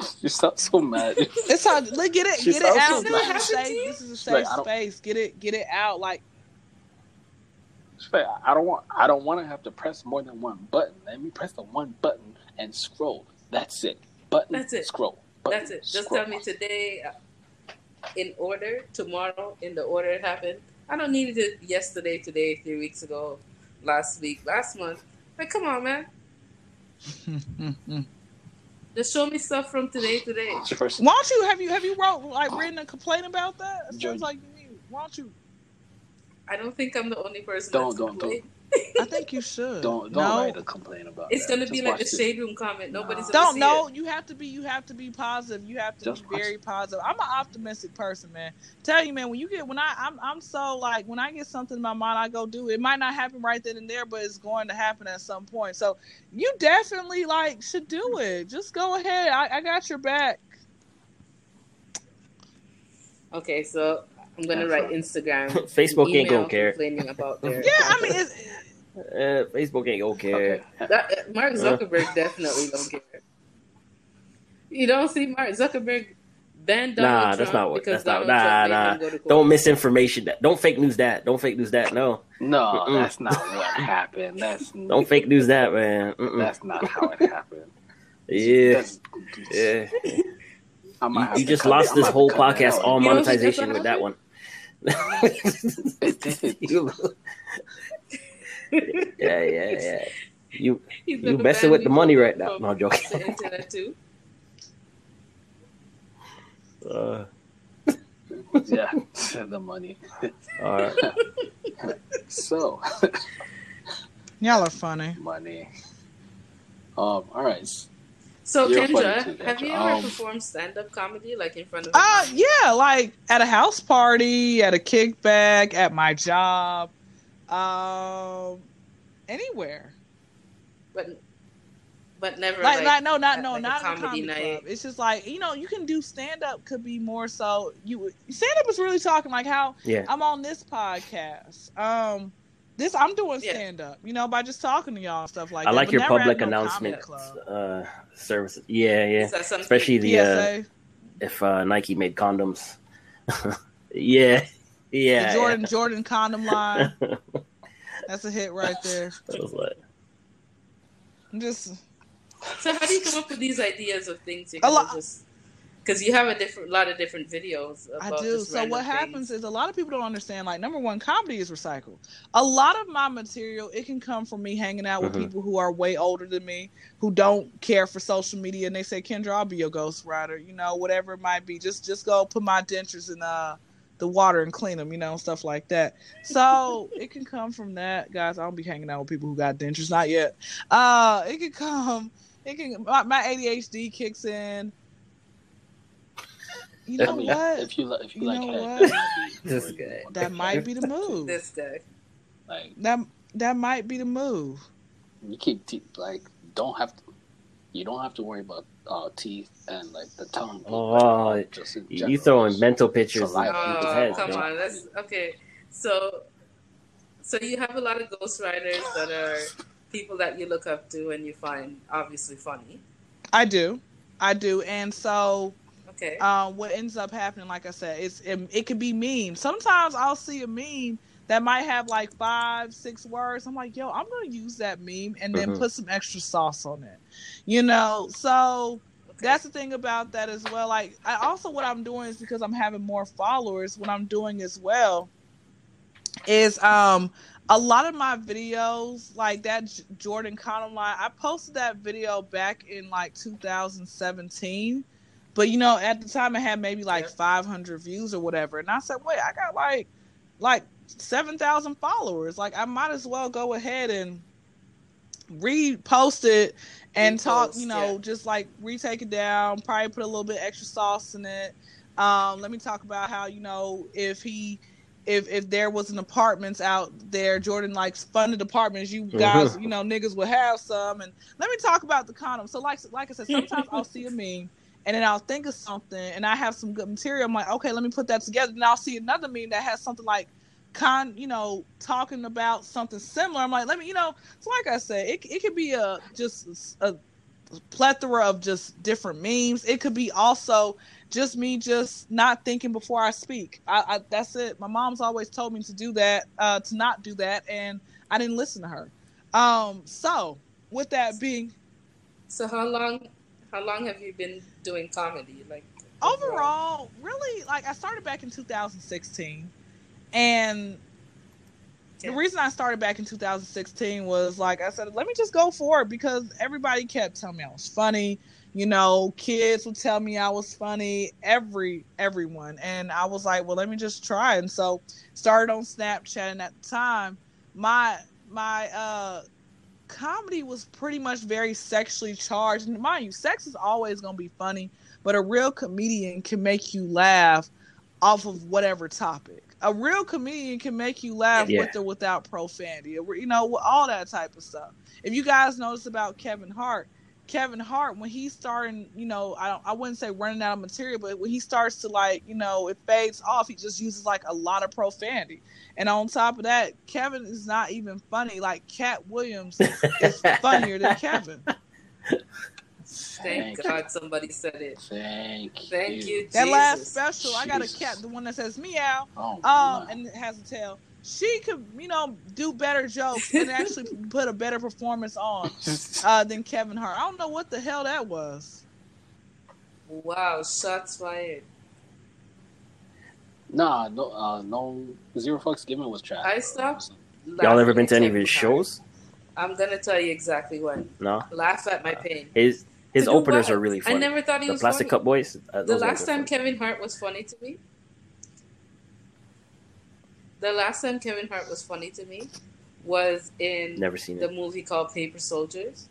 Speaker 2: You sound so mad.
Speaker 4: it's all like get it
Speaker 2: She
Speaker 4: get it out.
Speaker 2: so
Speaker 4: This is, a safe, this is a safe
Speaker 2: Like,
Speaker 4: space. Get it get it out. Like
Speaker 2: I don't want. I don't want to have to press more than one button. Let me press the one button and scroll. That's it. Button.
Speaker 3: That's it.
Speaker 2: Scroll. But
Speaker 3: That's it. Just
Speaker 2: scroll-
Speaker 3: tell me today, uh, in order, tomorrow, in the order it happened. I don't need it yesterday, today, three weeks ago, last week, last month. Like, come on, man. Just show me stuff from today, today.
Speaker 2: First,
Speaker 4: Why don't you have you have you wrote like written a complaint about that? It
Speaker 2: Judge-
Speaker 4: sounds like you need. Why don't you?
Speaker 3: I don't think I'm the only person.
Speaker 2: Don't-
Speaker 3: that's
Speaker 2: don't- don't.
Speaker 3: Complaining.
Speaker 4: I think you should.
Speaker 2: don't don't
Speaker 4: no.
Speaker 2: write a complaint about
Speaker 3: It's
Speaker 2: that.
Speaker 3: gonna be like
Speaker 2: watch
Speaker 3: a shade room comment. Nobody's
Speaker 2: Nah.
Speaker 3: gonna
Speaker 4: Don't know.
Speaker 3: it.
Speaker 4: You have to be. You have to be positive. You have to
Speaker 2: Just
Speaker 4: be very
Speaker 2: it.
Speaker 4: positive. I'm an optimistic person, man. Tell you, man. When you get when I I'm I'm so like when I get something in my mind, I go do it. It might not happen right then and there, but it's going to happen at some point. So you definitely like should do it. Just go ahead. I, I got your back.
Speaker 3: Okay, so I'm gonna
Speaker 2: That's
Speaker 3: write
Speaker 2: right.
Speaker 3: Instagram.
Speaker 1: Facebook ain't
Speaker 3: email
Speaker 1: gonna care.
Speaker 3: Complaining about their.
Speaker 4: Yeah, I mean, it's,
Speaker 1: Uh, Facebook ain't gonna care.
Speaker 2: Okay.
Speaker 3: That, uh, Mark Zuckerberg definitely don't care. You don't see Mark Zuckerberg banned Donald
Speaker 1: Nah,
Speaker 3: Trump
Speaker 1: that's not what. That's not.
Speaker 3: Donald
Speaker 1: Nah,
Speaker 3: Trump
Speaker 1: nah.
Speaker 3: go.
Speaker 1: Don't misinformation that. Don't fake news that. Don't fake news that. No.
Speaker 2: No,
Speaker 1: Mm-mm.
Speaker 2: that's not what happened. That's
Speaker 1: Don't fake news that, man. Mm-mm.
Speaker 2: That's not how it happened.
Speaker 1: Yeah.
Speaker 2: That's-
Speaker 1: Yeah. You, you just lost
Speaker 2: it-
Speaker 1: this whole
Speaker 2: gonna cut that
Speaker 1: podcast
Speaker 2: out.
Speaker 1: on
Speaker 3: You don't think that's
Speaker 1: monetization with that one.
Speaker 2: It did.
Speaker 1: You- yeah, yeah, yeah. You
Speaker 3: He's
Speaker 1: you messing with the money right now. No I'm joking.
Speaker 3: The internet too.
Speaker 1: Uh,
Speaker 2: yeah, the money.
Speaker 1: all right.
Speaker 2: So,
Speaker 4: y'all are funny.
Speaker 2: money. Um. All right.
Speaker 3: So
Speaker 2: You're
Speaker 3: Kendra,
Speaker 2: too,
Speaker 3: have you ever
Speaker 2: Um,
Speaker 3: performed stand-up comedy like in front of?
Speaker 4: Uh, yeah, like at a house party, at a kickback, at my job, um, anywhere.
Speaker 3: but but never
Speaker 4: Like,
Speaker 3: like,
Speaker 4: not no, not no,
Speaker 3: like,
Speaker 4: not a
Speaker 3: comedy
Speaker 4: comedy
Speaker 3: night.
Speaker 4: club. It's just like you know, you can do stand up. Could be more so. You stand up is really talking like how
Speaker 1: Yeah.
Speaker 4: I'm on this podcast. Um, this I'm doing
Speaker 3: Yeah.
Speaker 4: stand up. You know, by just talking to y'all and stuff like that.
Speaker 1: I
Speaker 4: that.
Speaker 1: like
Speaker 4: but
Speaker 1: your public
Speaker 4: no
Speaker 1: announcement
Speaker 4: club.
Speaker 1: uh, services. Yeah, yeah.
Speaker 3: Is that something?
Speaker 1: Especially the uh, if uh, Nike made condoms. yeah, yeah.
Speaker 4: the Jordan Jordan condom line. That's a hit right there.
Speaker 1: yeah. I was like,
Speaker 4: I'm just
Speaker 3: So how do you come up with these ideas of things? You're
Speaker 4: A
Speaker 3: gonna
Speaker 4: lot-
Speaker 3: just because you have a different lot of different videos.
Speaker 4: I do. So what
Speaker 3: random
Speaker 4: happens is a lot of people don't understand. Like number one, comedy is recycled. A lot of my material it can come from me hanging out with
Speaker 1: Mhm.
Speaker 4: people who are way older than me, who don't care for social media, and they say, "Kendra, I'll be your ghostwriter." You know, whatever it might be. Just just go put my dentures in uh the water and clean them. You know, stuff like that. So it can come from that, guys. I don't be hanging out with people who got dentures. Not yet. Uh, it can come. It can. My, my ADHD kicks in. You know
Speaker 2: I mean,
Speaker 4: what?
Speaker 2: if you li- if you,
Speaker 4: You
Speaker 2: like
Speaker 4: know what?
Speaker 2: that might be
Speaker 1: This
Speaker 2: where you
Speaker 1: guy.
Speaker 2: want
Speaker 4: That might be the move.
Speaker 3: this guy.
Speaker 2: Like
Speaker 4: That that might be the move.
Speaker 2: you keep teeth like don't have to. You don't have to worry about uh, teeth and like the tongue.
Speaker 1: Oh,
Speaker 2: like, just in
Speaker 1: you
Speaker 2: general.
Speaker 1: throwing mental pictures in people's
Speaker 3: Oh,
Speaker 1: heads,
Speaker 3: come
Speaker 1: man.
Speaker 3: on. That's okay. So, so you have a lot of ghostwriters that are people that you look up to and you find obviously funny.
Speaker 4: I do, I do, and so
Speaker 3: Okay.
Speaker 4: um, what ends up happening, like I said, it's it, it could be memes. Sometimes I'll see a meme that might have like five, six words. I'm like, yo, I'm gonna use that meme and then
Speaker 1: Mhm.
Speaker 4: put some extra sauce on it. You know, so that's the thing about that as well. Like, I also what I'm doing is because I'm having more followers. What I'm doing as well is um a lot of my videos, like that J- Jordan Condom line, I posted that video back in like 2017. But you know, at the time it had maybe like
Speaker 3: Yeah.
Speaker 4: 500 views or whatever, and I said, wait, I got like like 7,000 followers. Like, I might as well go ahead and repost it and talk, you know,
Speaker 3: yeah.
Speaker 4: just like retake it down, probably put a little bit extra sauce in it. Um, let me talk about how, you know, if he if if there was an apartments out there, Jordan likes funded apartments, you guys, you know, niggas would have some. And let me talk about the condom. So like like I said, sometimes I'll see a meme and then I'll think of something and I have some good material. I'm like, okay, let me put that together. And I'll see another meme that has something like con you know talking about something similar i'm like let me you know so like i said it, it could be a just a plethora of just different memes. It could be also just me just not thinking before i speak. I, I that's it. My mom's always told me to do that uh to not do that and i didn't listen to her. Um so with that being
Speaker 3: So how long How long have you been doing comedy? Like
Speaker 4: Overall, really, like I started back in 2016, and
Speaker 3: Yeah.
Speaker 4: the reason I started back in 2016 was like I said, let me just go for it because everybody kept telling me I was funny. You know, kids would tell me I was funny. Every everyone, and I was like, well, let me just try. And so started on Snapchat, and at the time, my my uh comedy was pretty much very sexually charged. And mind you, sex is always gonna be funny, but a real comedian can make you laugh off of whatever topic. A real comedian can make you laugh
Speaker 1: Yeah.
Speaker 4: with or without profanity, you know, all that type of stuff. If you guys notice about Kevin Hart, Kevin Hart when he's starting, you know, I don't, I wouldn't say running out of material, but when he starts to like, you know, it fades off, he just uses like a lot of profanity. And on top of that, Kevin is not even funny. Like Katt Williams is funnier than Kevin.
Speaker 3: Thank
Speaker 2: Thank
Speaker 3: God somebody said it.
Speaker 2: Thank,
Speaker 3: Thank you.
Speaker 4: That last
Speaker 3: Jesus.
Speaker 4: special, I got a cat, the one that says meow,
Speaker 2: Oh,
Speaker 4: um,
Speaker 2: my.
Speaker 4: and it has a tail. She could, you know, do better jokes and actually put a better performance on uh, than Kevin Hart. I don't know what the hell that was.
Speaker 3: Wow, shots fired.
Speaker 2: nah, no, uh, no, zero fucks given was trash.
Speaker 3: I stopped.
Speaker 1: Y'all ever been to any of his
Speaker 3: at Kevin Hart.
Speaker 1: shows?
Speaker 3: I'm gonna tell you exactly when.
Speaker 1: No.
Speaker 3: Laugh at my pain.
Speaker 1: His his openers
Speaker 3: what?
Speaker 1: are really funny.
Speaker 3: I never thought he
Speaker 1: the
Speaker 3: was
Speaker 1: Plastic
Speaker 3: funny.
Speaker 1: Cup Boys. Uh,
Speaker 3: The last time
Speaker 1: funny.
Speaker 3: Kevin Hart was funny to me. The last time Kevin Hart was funny to me was in
Speaker 1: Never seen
Speaker 3: the
Speaker 1: it.
Speaker 3: movie called Paper Soldiers.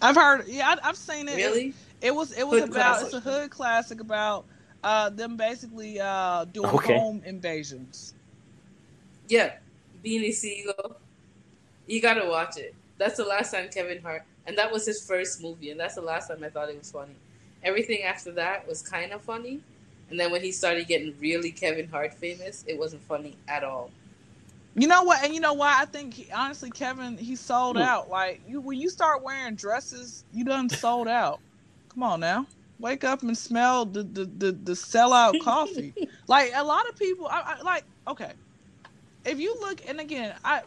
Speaker 4: I've heard, yeah, I, I've seen it.
Speaker 3: Really?
Speaker 4: It was, it was
Speaker 3: Hood
Speaker 4: about,
Speaker 3: classic.
Speaker 4: it's a hood classic about uh, them basically uh, doing
Speaker 1: Okay.
Speaker 4: home invasions.
Speaker 3: Yeah. Beanie Sigel. You gotta watch it. That's the last time Kevin Hart, and that was his first movie, and that's the last time I thought it was funny. Everything after that was kind of funny, and then when he started getting really Kevin Hart famous, it wasn't funny at all.
Speaker 4: You know what? And you know why? I think he, honestly, Kevin, he sold
Speaker 2: Hmm.
Speaker 4: out. Like you, when you start wearing dresses, you done sold out. Come on now, wake up and smell the the the, the sellout coffee. like a lot of people, I, I like. Okay, if you look, and again, I,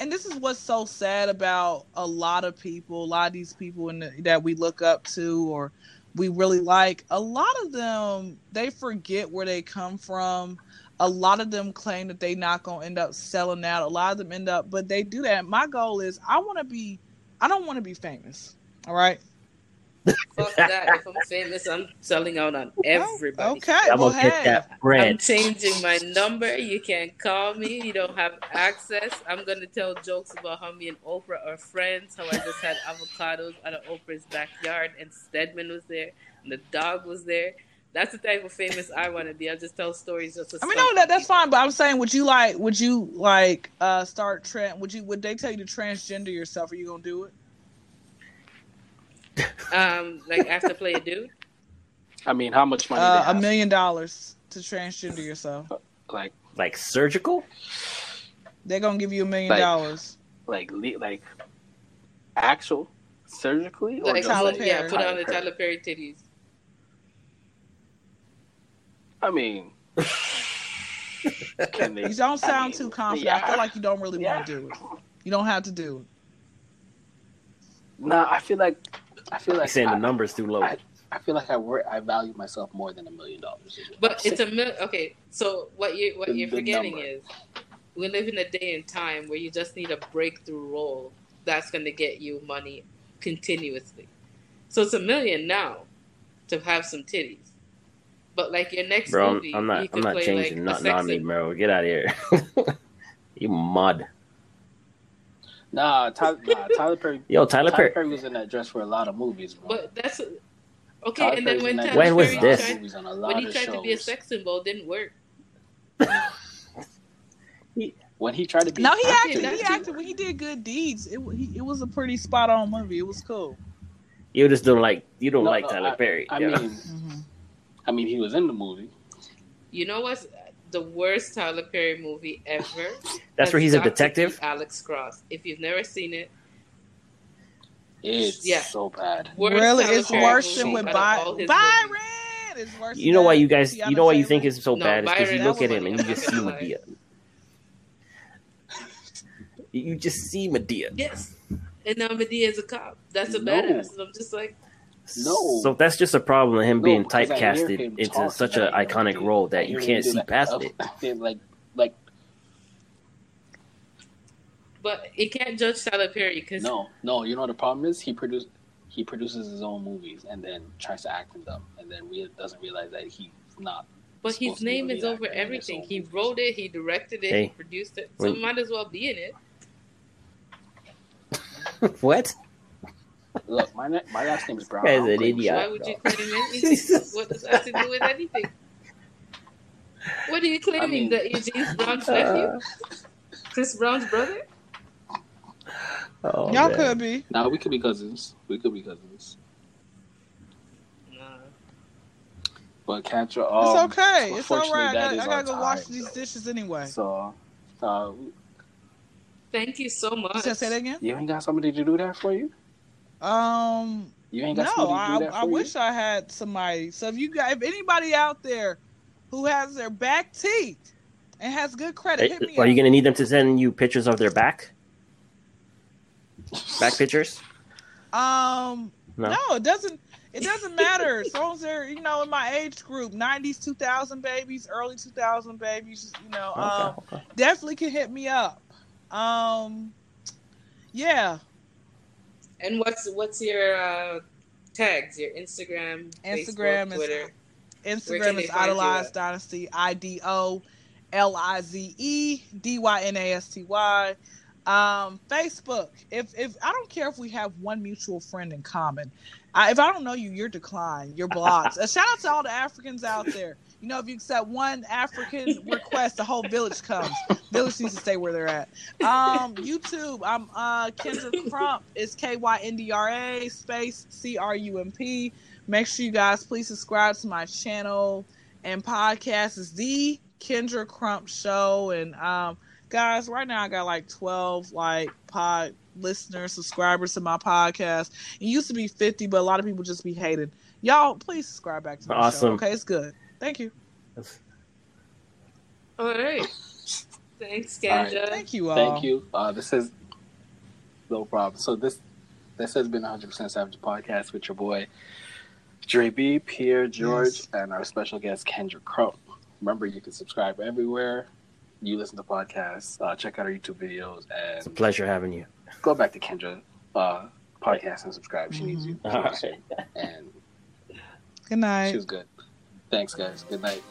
Speaker 4: and this is what's so sad about a lot of people, a lot of these people the, that we look up to or we really like. A lot of them, they forget where they come from a lot of them claim that they not gonna end up selling out. A lot of them end up, but they do that. My goal is I want to be. I don't want to be famous. All right.
Speaker 3: Fuck that. If I'm famous, I'm selling out on everybody.
Speaker 4: Okay.
Speaker 1: I'm
Speaker 4: well,
Speaker 1: gonna get
Speaker 4: hey.
Speaker 1: that
Speaker 3: I'm changing my number. You can't call me. You don't have access. I'm gonna tell jokes about how me and Oprah are friends. How I just had avocados out of Oprah's backyard, and Stedman was there, and the dog was there. That's the type of famous I want to be. I just tell stories just to.
Speaker 4: I mean, no, that that's
Speaker 3: people.
Speaker 4: fine. But I'm saying, would you like? Would you like? uh Start trend? Would you? Would they tell you to transgender yourself? Are you gonna do it?
Speaker 3: Um, like I have to play a dude.
Speaker 2: I mean, how much money? they
Speaker 4: Uh, a million dollars to transgender yourself.
Speaker 2: Like,
Speaker 1: Like surgical?
Speaker 4: They're gonna give you a million dollars.
Speaker 2: like, le- like, actual surgically or
Speaker 3: Like
Speaker 4: Tyler
Speaker 3: put,
Speaker 2: like,
Speaker 3: yeah,
Speaker 4: Perry.
Speaker 3: put on the
Speaker 2: Perry?
Speaker 3: Tyler Perry titties.
Speaker 2: I mean, can they?
Speaker 4: You don't
Speaker 2: I
Speaker 4: sound
Speaker 2: mean,
Speaker 4: too confident. I feel like you don't really
Speaker 2: Yeah.
Speaker 4: want to do it. You don't have to do it.
Speaker 2: No, I feel like I feel
Speaker 1: Like
Speaker 2: like
Speaker 1: saying
Speaker 2: I,
Speaker 1: the number's too low.
Speaker 2: I- I feel like I work. I value myself more than a million dollars.
Speaker 3: But it's a
Speaker 2: saying.
Speaker 3: mil- okay. So what you what
Speaker 2: The-
Speaker 3: you're forgetting is we live in a day and time where you just need a breakthrough role that's going to get you money continuously. So it's a million now to have some titties. But like your next
Speaker 1: Bro,
Speaker 3: movie,
Speaker 1: I'm, I'm
Speaker 3: you
Speaker 1: not. I'm not
Speaker 3: play
Speaker 1: changing.
Speaker 3: like a
Speaker 1: not
Speaker 3: sex
Speaker 1: not me,
Speaker 3: symbol.
Speaker 1: bro. Get out of here. you mud.
Speaker 2: Nah, Tyler, nah, Tyler Perry.
Speaker 1: Yo, Tyler
Speaker 2: Tyler
Speaker 1: Perry.
Speaker 2: Perry was in that dress for a lot of movies, bro.
Speaker 3: But that's okay.
Speaker 2: Tyler
Speaker 3: and then
Speaker 2: Perry's
Speaker 3: when Tyler
Speaker 2: dress
Speaker 1: When was
Speaker 2: for a
Speaker 3: Perry
Speaker 2: lot of
Speaker 1: this?
Speaker 3: tried,
Speaker 2: movies and a lot
Speaker 3: when he
Speaker 2: of
Speaker 3: tried to be a sex symbol, it didn't work.
Speaker 2: When he tried to be,
Speaker 4: No, he
Speaker 3: Okay,
Speaker 4: acted. He acted when he did good deeds. It he, it was a pretty spot on movie. It was cool.
Speaker 1: You just don't like. You don't
Speaker 2: No,
Speaker 1: like
Speaker 2: no,
Speaker 1: Tyler Perry.
Speaker 2: I
Speaker 1: yo.
Speaker 2: mean, mm-hmm. I mean, he was in the movie.
Speaker 3: You know what's the worst Tyler Perry movie ever?
Speaker 1: that's where he's a
Speaker 3: got to be
Speaker 1: detective.
Speaker 3: Alex Cross. If you've never seen it,
Speaker 2: It's
Speaker 3: Yeah.
Speaker 2: so bad.
Speaker 3: worst
Speaker 4: really,
Speaker 3: Tyler
Speaker 4: it's
Speaker 3: Perry
Speaker 4: worse than with
Speaker 3: out
Speaker 4: By-
Speaker 3: his
Speaker 4: Byron.
Speaker 3: movies.
Speaker 4: Worse.
Speaker 1: You know why you guys.
Speaker 4: Tiana
Speaker 1: You know why you think it's so
Speaker 3: No,
Speaker 1: bad? Is because you look at him and you just see Madea. You you just see Madea.
Speaker 3: Yes. And now Madea is a cop. That's a
Speaker 2: No.
Speaker 3: badass. And I'm just like,
Speaker 2: No.
Speaker 1: So that's just a problem of him
Speaker 2: No,
Speaker 1: being
Speaker 2: because I hear
Speaker 1: typecasted
Speaker 2: him
Speaker 1: into
Speaker 2: talk,
Speaker 1: such an
Speaker 2: I hear him
Speaker 1: iconic role that you can't see past it.
Speaker 2: Like, like,
Speaker 3: But you can't judge Tyler Perry because
Speaker 2: no, no. You know what the problem is? He produce, he produces his own movies and then tries to act in them, and then re- doesn't realize that he's not.
Speaker 3: but
Speaker 2: supposed
Speaker 3: his
Speaker 2: to be
Speaker 3: name is over
Speaker 2: actor in his
Speaker 3: everything.
Speaker 2: own
Speaker 3: He
Speaker 2: movies.
Speaker 3: wrote it, he directed it,
Speaker 1: Hey.
Speaker 3: he produced it, so
Speaker 1: When-
Speaker 3: might as well be in it.
Speaker 1: what?
Speaker 2: Look, my na- my last name is Brown.
Speaker 1: Guy's
Speaker 2: I don't
Speaker 1: an idiot.
Speaker 3: Why
Speaker 2: shit.
Speaker 3: would you claim anything? what does that have to do with anything? What are you claiming?
Speaker 2: mean-
Speaker 3: that you're James Brown's nephew? Chris Brown's brother?
Speaker 1: Oh,
Speaker 4: Y'all
Speaker 1: man.
Speaker 4: could be.
Speaker 2: Nah, we could be cousins. We could be cousins.
Speaker 3: Nah.
Speaker 2: But Katra,
Speaker 4: It's
Speaker 2: um,
Speaker 4: okay. It's all right. I gotta, I gotta
Speaker 2: our
Speaker 4: go wash these
Speaker 2: so-
Speaker 4: dishes anyway.
Speaker 2: So, uh,
Speaker 3: Thank you so much.
Speaker 4: Should I say that again?
Speaker 2: you ain't got somebody to do that for you.
Speaker 4: Um,
Speaker 2: You ain't got
Speaker 4: no,
Speaker 2: somebody to
Speaker 4: I,
Speaker 2: do that for
Speaker 4: I
Speaker 2: you.
Speaker 4: wish I had somebody. So if you got, if anybody out there who has their back teeth and has good credit, hit me
Speaker 1: Are you going to need them to send you pictures of their back? Back pictures?
Speaker 4: Um,
Speaker 1: No.
Speaker 4: no, it doesn't. It doesn't matter as long as they're you know in my age group, '90s, 2000 babies, early 2000 babies. You know, um,
Speaker 1: Okay, okay.
Speaker 4: definitely can hit me up. Um, yeah,
Speaker 3: And what's what's your uh, tags? Your Instagram,
Speaker 4: Instagram
Speaker 3: Facebook,
Speaker 4: is-
Speaker 3: Twitter.
Speaker 4: Instagram is idolized dynasty. I D O L I Z E D Y N A S T Y. Um, Facebook. If if I don't care if we have one mutual friend in common. I, if I don't know you, you're declined. You're blocked. A shout out to all the Africans out there. You know, if you accept one African request, the whole village comes. Village needs to stay where they're at. Um, YouTube. I'm uh Kyndra Crump. It's K Y N D R A space C R U M P. Make sure you guys please subscribe to my channel and podcast is the Kyndra Crump Show. And um, guys, right now I got like twelve like pod listeners, subscribers to my podcast. It used to be fifty, but a lot of people just be hating. Y'all, please subscribe back to my show.
Speaker 1: Awesome.
Speaker 4: Okay, it's good. Thank you.
Speaker 3: All right. Thanks,
Speaker 2: All right.
Speaker 3: Kyndra.
Speaker 4: Thank you all.
Speaker 2: Thank you. Uh, this is no problem. So this this has been 100% Savage podcast with your boy Dre B, Pierre, George,
Speaker 4: Yes.
Speaker 2: and our special guest Kyndra Crump. Remember, you can subscribe everywhere you listen to podcasts. Uh, check out our YouTube videos
Speaker 1: It's a pleasure having you.
Speaker 2: go back to Kyndra uh, podcast and subscribe. She needs you.
Speaker 1: All right.
Speaker 2: And
Speaker 4: Good night.
Speaker 2: she was good. Thanks, guys. Good night.